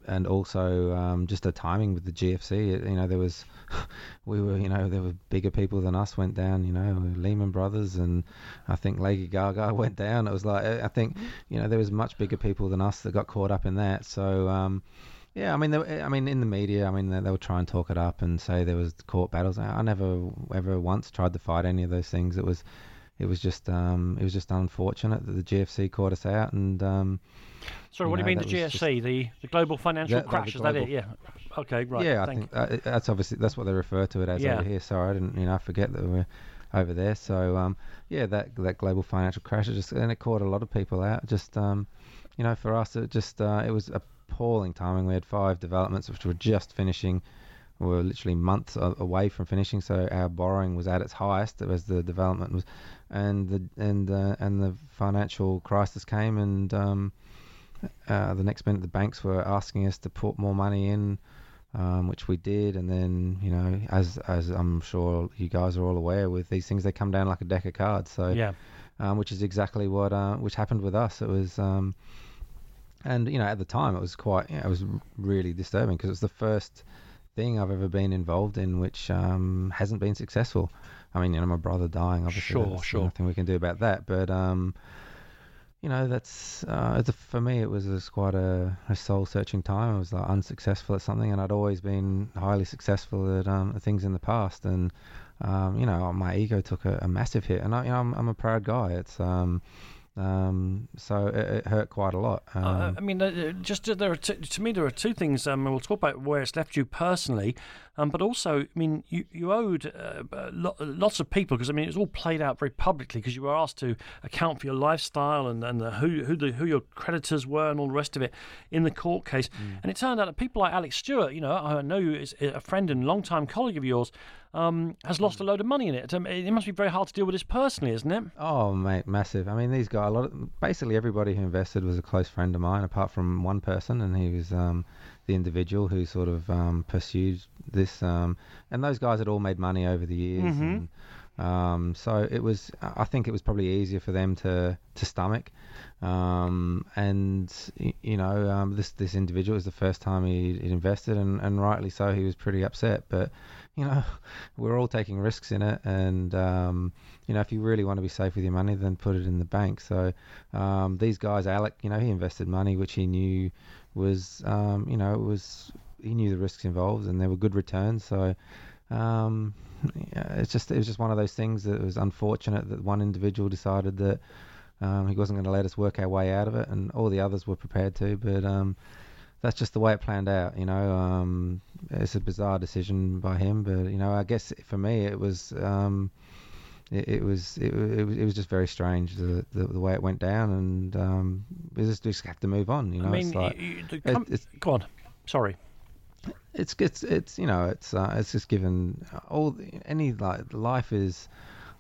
and also um, just the timing with the GFC. It, you know, there was, [LAUGHS] we were, you know, there were bigger people than us went down. You know, Lehman Brothers and I think Lady Gaga [LAUGHS] went down. It was like I think, you know, there was much bigger people than us that got caught up in that. So. Um, yeah, I mean, there, I mean, in the media, I mean, they, they would try and talk it up and say there was court battles. I, I never ever once tried to fight any of those things. It was, it was just, um, it was just unfortunate that the GFC caught us out, and um, Sorry, what do you mean the GFC, the, the global financial That- that crash? the Is that it? Yeah. Okay, right. yeah, I think uh, that's obviously that's what they refer to it as Yeah. over here. Sorry, I didn't, you know, I forget that we're over there. So, um, yeah, that that global financial crash, it just and it caught a lot of people out. Just, um, you know, for us, it just uh, it was appalling timing. We had five developments which were just finishing. We were literally months away from finishing, so our borrowing was at its highest as the development was, and the and uh, and the financial crisis came, and um, uh, the next minute the banks were asking us to put more money in, um, which we did, and then you know, as as I'm sure you guys are all aware, with these things they come down like a deck of cards. So Yeah. um, which is exactly what uh, which happened with us. It was, um, and you know, at the time it was quite, you know, it was really disturbing because it was the first thing I've ever been involved in which um, hasn't been successful. I mean, you know, my brother dying, obviously, Sure, sure. nothing we can do about that, but. Um, you know, that's uh, it's a, for me. It was, was quite a, a soul-searching time. I was like unsuccessful at something, and I'd always been highly successful at um, things in the past. And um, you know, my ego took a, a massive hit, and I, you know, I'm, I'm a proud guy. It's um, um, so it, it hurt quite a lot. Um, Uh, I mean, uh, just uh, there are t- to me there are two things. Um, we'll talk about where it's left you personally, um, but also, I mean, you you owed uh, lo- lots of people because I mean it was all played out very publicly because you were asked to account for your lifestyle and and the, who who the who your creditors were and all the rest of it in the court case. And it turned out that people like Alec Stewart, you know, I know you is a friend and long-time colleague of yours, um, has lost a load of money in it. Um, it must be very hard to deal with this personally, isn't it? Oh, mate, massive. I mean, these guys, a lot of, basically everybody who invested was a close friend of mine, apart from one person, and he was um, the individual who sort of um, pursued this. Um, and those guys had all made money over the years. Mhm. And, um, so it was, I think it was probably easier for them to, to stomach. Um, and, you know, um, this, this individual was the first time he invested, and, and rightly so, he was pretty upset. But, you know, [LAUGHS] we're all taking risks in it, and um, you know, if you really want to be safe with your money, then put it in the bank. So um, these guys, Alec, you know, he invested money which he knew was, um, you know, it was he knew the risks involved, and there were good returns. So um, yeah, it's just it was just one of those things that was unfortunate that one individual decided that um, he wasn't going to let us work our way out of it, and all the others were prepared to, but. Um, that's just the way it planned out, you know. Um, it's a bizarre decision by him, but you know, I guess for me it was, um, it, it was, it, it was, it was just very strange the, the the way it went down, and um, we just just have to move on, you know. I mean, it's like, y- y- the it- com- it's, go on. Sorry. it's it's it's you know it's uh, it's just given all the- any like life is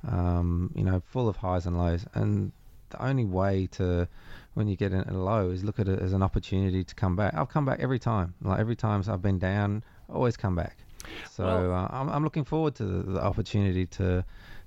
um, you know full of highs and lows and the only way to when you get in a low is look at it as an opportunity to come back I've come back every time like every time I've been down I always come back so Well- uh, I'm, I'm looking forward to the, the opportunity to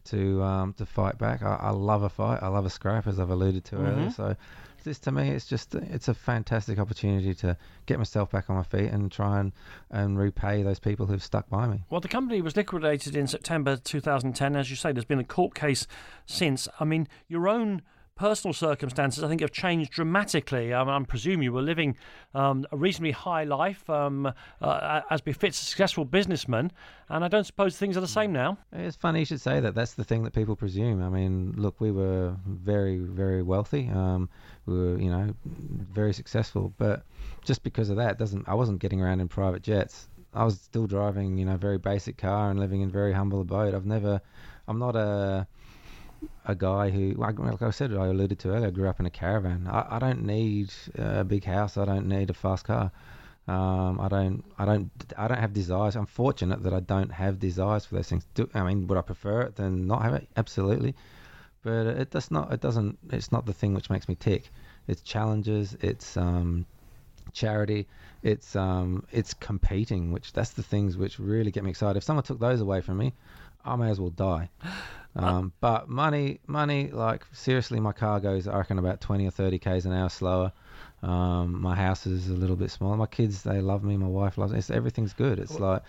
to um, to fight back I, I love a fight I love a scrap as I've alluded to earlier Mhm. so this to me it's just it's a fantastic opportunity to get myself back on my feet and try and and repay those people who've stuck by me Well, the company was liquidated in September 2010. As you say, there's been a court case since. I mean, your own personal circumstances, I think, have changed dramatically. I, I presume you were living um, a reasonably high life, um, uh, as befits a successful businessman, and I don't suppose things are the same now. It's funny you should say that. That's the thing that people presume. I mean, look, we were very, very wealthy. Um, we were, you know, very successful. But just because of that, doesn't I wasn't getting around in private jets. I was still driving, you know, very basic car and living in very humble abode. I've never, I'm not a a guy who, like like I said, I alluded to earlier, grew up in a caravan. I, I don't need a big house. I don't need a fast car. Um, I don't, I don't, I don't have desires. I'm fortunate that I don't have desires for those things. Do, I mean, would I prefer it than not have it? Absolutely, but it does not. It doesn't. It's not the thing which makes me tick. It's challenges. It's um, charity. It's um, it's competing. Which that's the things which really get me excited. If someone took those away from me, I may as well die. [LAUGHS] Um, but money, money, like seriously, my car goes, I reckon, about 20 or 30 k's an hour slower. Um, my house is a little bit smaller. My kids, they love me. My wife loves me. It's, everything's good. It's like,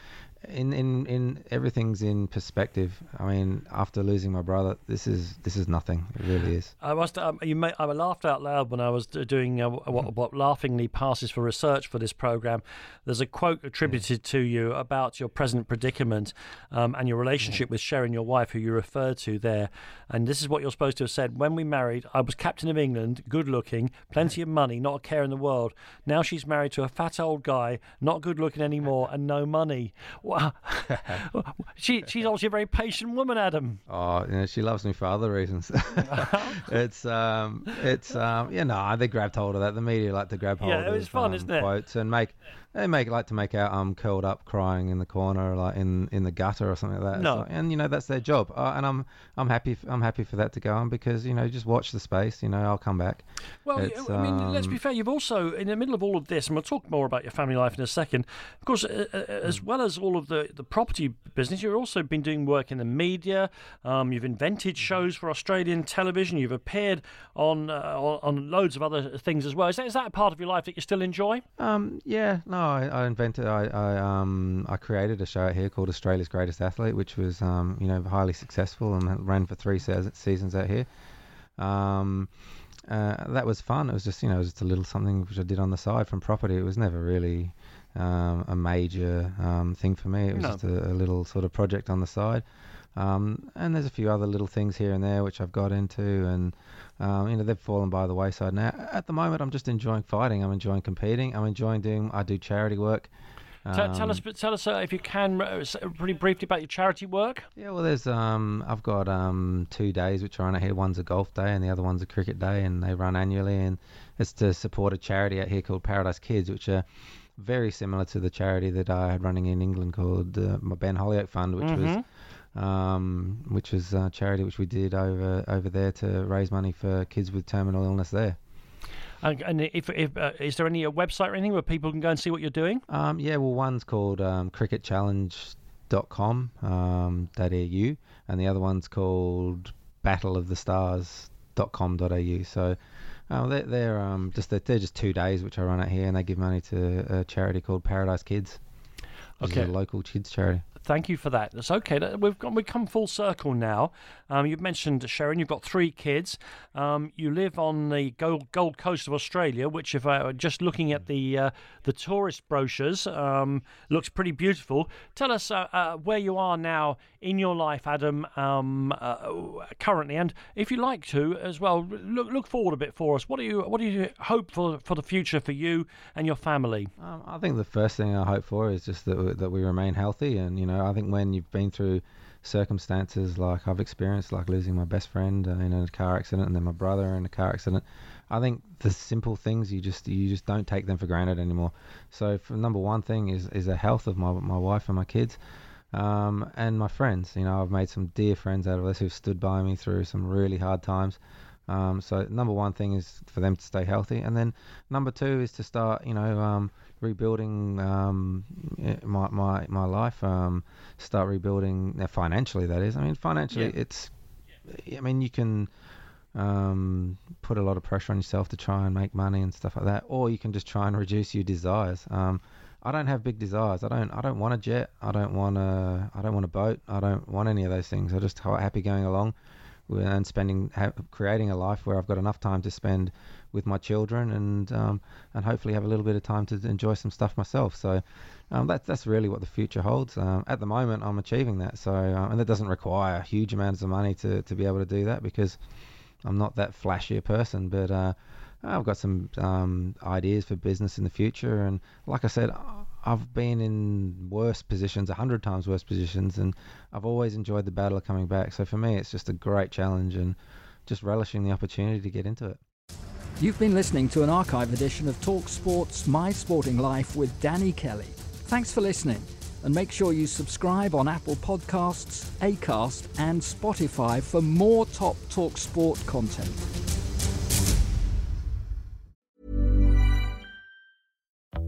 in, in, in everything's in perspective. I mean, after losing my brother, this is this is nothing. It really is. I must. Um, you may, I laughed out loud when I was doing uh, what, what laughingly passes for research for this program. There's a quote attributed to you about your present predicament um, and your relationship with Sharon, your wife, who you referred to there. And this is what you're supposed to have said: When we married, I was captain of England, good-looking, plenty of money, not a care in the world. Now she's married to a fat old guy, not good-looking anymore, and no money. Wow. [LAUGHS] she she's obviously a very patient woman, Adam. Oh, you know, she loves me for other reasons. [LAUGHS] it's um, it's um, you know, they grabbed hold of that. The media like to grab hold Yeah, it of was fun, um, isn't it? quotes and make they make like to make out I'm curled up crying in the corner, like in in the gutter or something like that. No. like- and you know that's their job, uh, and I'm I'm happy f- I'm happy for that to go on because you know just watch the space. You know I'll come back. Well, It's, I mean, let's be um, fair. You've also, in the middle of all of this, and we'll talk more about your family life in a second. Of course, uh, uh, as well as all of the, the property business, you've also been doing work in the media. Um, you've invented shows for Australian television. You've appeared on uh, on on loads of other things as well. Is that, is that a part of your life that you still enjoy? Um, yeah, no, I, I invented, I, I, um, I created a show out here called Australia's Greatest Athlete, which was, um, you know, highly successful and ran for three se- seasons out here. Um, uh, that was fun. It was just, you know, just a little something which I did on the side from property. It was never really um, a major um, thing for me. It was No. just a, a little sort of project on the side. Um, and there's a few other little things here and there which I've got into, and um, you know they've fallen by the wayside now. At the moment, I'm just enjoying fighting. I'm enjoying competing. I'm enjoying doing. I do charity work. Tell tell us, Um, tell us uh, if you can, uh, pretty briefly about your charity work. Yeah, well, there's um, I've got um, two days which are on here. One's a golf day and the other one's a cricket day, and they run annually. And it's to support a charity out here called Paradise Kids, which are very similar to the charity that I had running in England called uh, my Ben Hollioake Fund, which was um, which was a charity which we did over over there to raise money for kids with terminal illness there. And, and if, if uh, is there any uh, website or anything where people can go and see what you're doing? Um, yeah, well, one's called um, cricketchallenge.com, um, .au, and the other one's called battleofthestars.com.au. So uh, they're, they're um, just they're, they're just two days which I run out here, and they give money to a charity called Paradise Kids, which Okay. is a local kids charity. Thank you for that. That's okay. We've gone, we've come full circle now. Um, you've mentioned Sharon. You've got three kids. Um, you live on the Gold, Gold Coast of Australia, which, if I just looking at the uh, the tourist brochures, um, looks pretty beautiful. Tell us uh, uh, where you are now in your life, Adam, um, uh, currently, and if you like to as well, look look forward a bit for us. What do you what do you hope for for the future for you and your family? Um, I think the first thing I hope for is just that we- that we remain healthy, and you know, I think when you've been through circumstances like I've experienced, like losing my best friend uh, in a car accident, and then my brother in a car accident, I think the simple things you just you just don't take them for granted anymore. So, number one thing is is the health of my my wife and my kids. Um, and my friends, you know, I've made some dear friends out of this who've stood by me through some really hard times. Um, so number one thing is for them to stay healthy, and then number two is to start, you know, um, rebuilding um, eh, my my my life. Um, start rebuilding uh, financially. That is, I mean, financially, Yeah. it's. I mean, you can um, put a lot of pressure on yourself to try and make money and stuff like that, or you can just try and reduce your desires. Um, I don't have big desires. I don't. I don't want a jet. I don't want a. I don't want a boat. I don't want any of those things. I'm just happy going along with- and spending, ha- creating a life where I've got enough time to spend with my children and um, and hopefully have a little bit of time to enjoy some stuff myself. So um, that's that's really what the future holds. Um, at the moment, I'm achieving that. So uh, and that doesn't require huge amounts of money to to be able to do that because I'm not that flashy a person, but uh, I've got some um, ideas for business in the future. And like I said, I've been in worse positions, a hundred times worse positions, and I've always enjoyed the battle of coming back. So for me, it's just a great challenge and just relishing the opportunity to get into it. You've been listening to an archive edition of Talk Sports My Sporting Life with Danny Kelly. Thanks for listening, and make sure you subscribe on Apple Podcasts, Acast, and Spotify for more top Talk Sport content.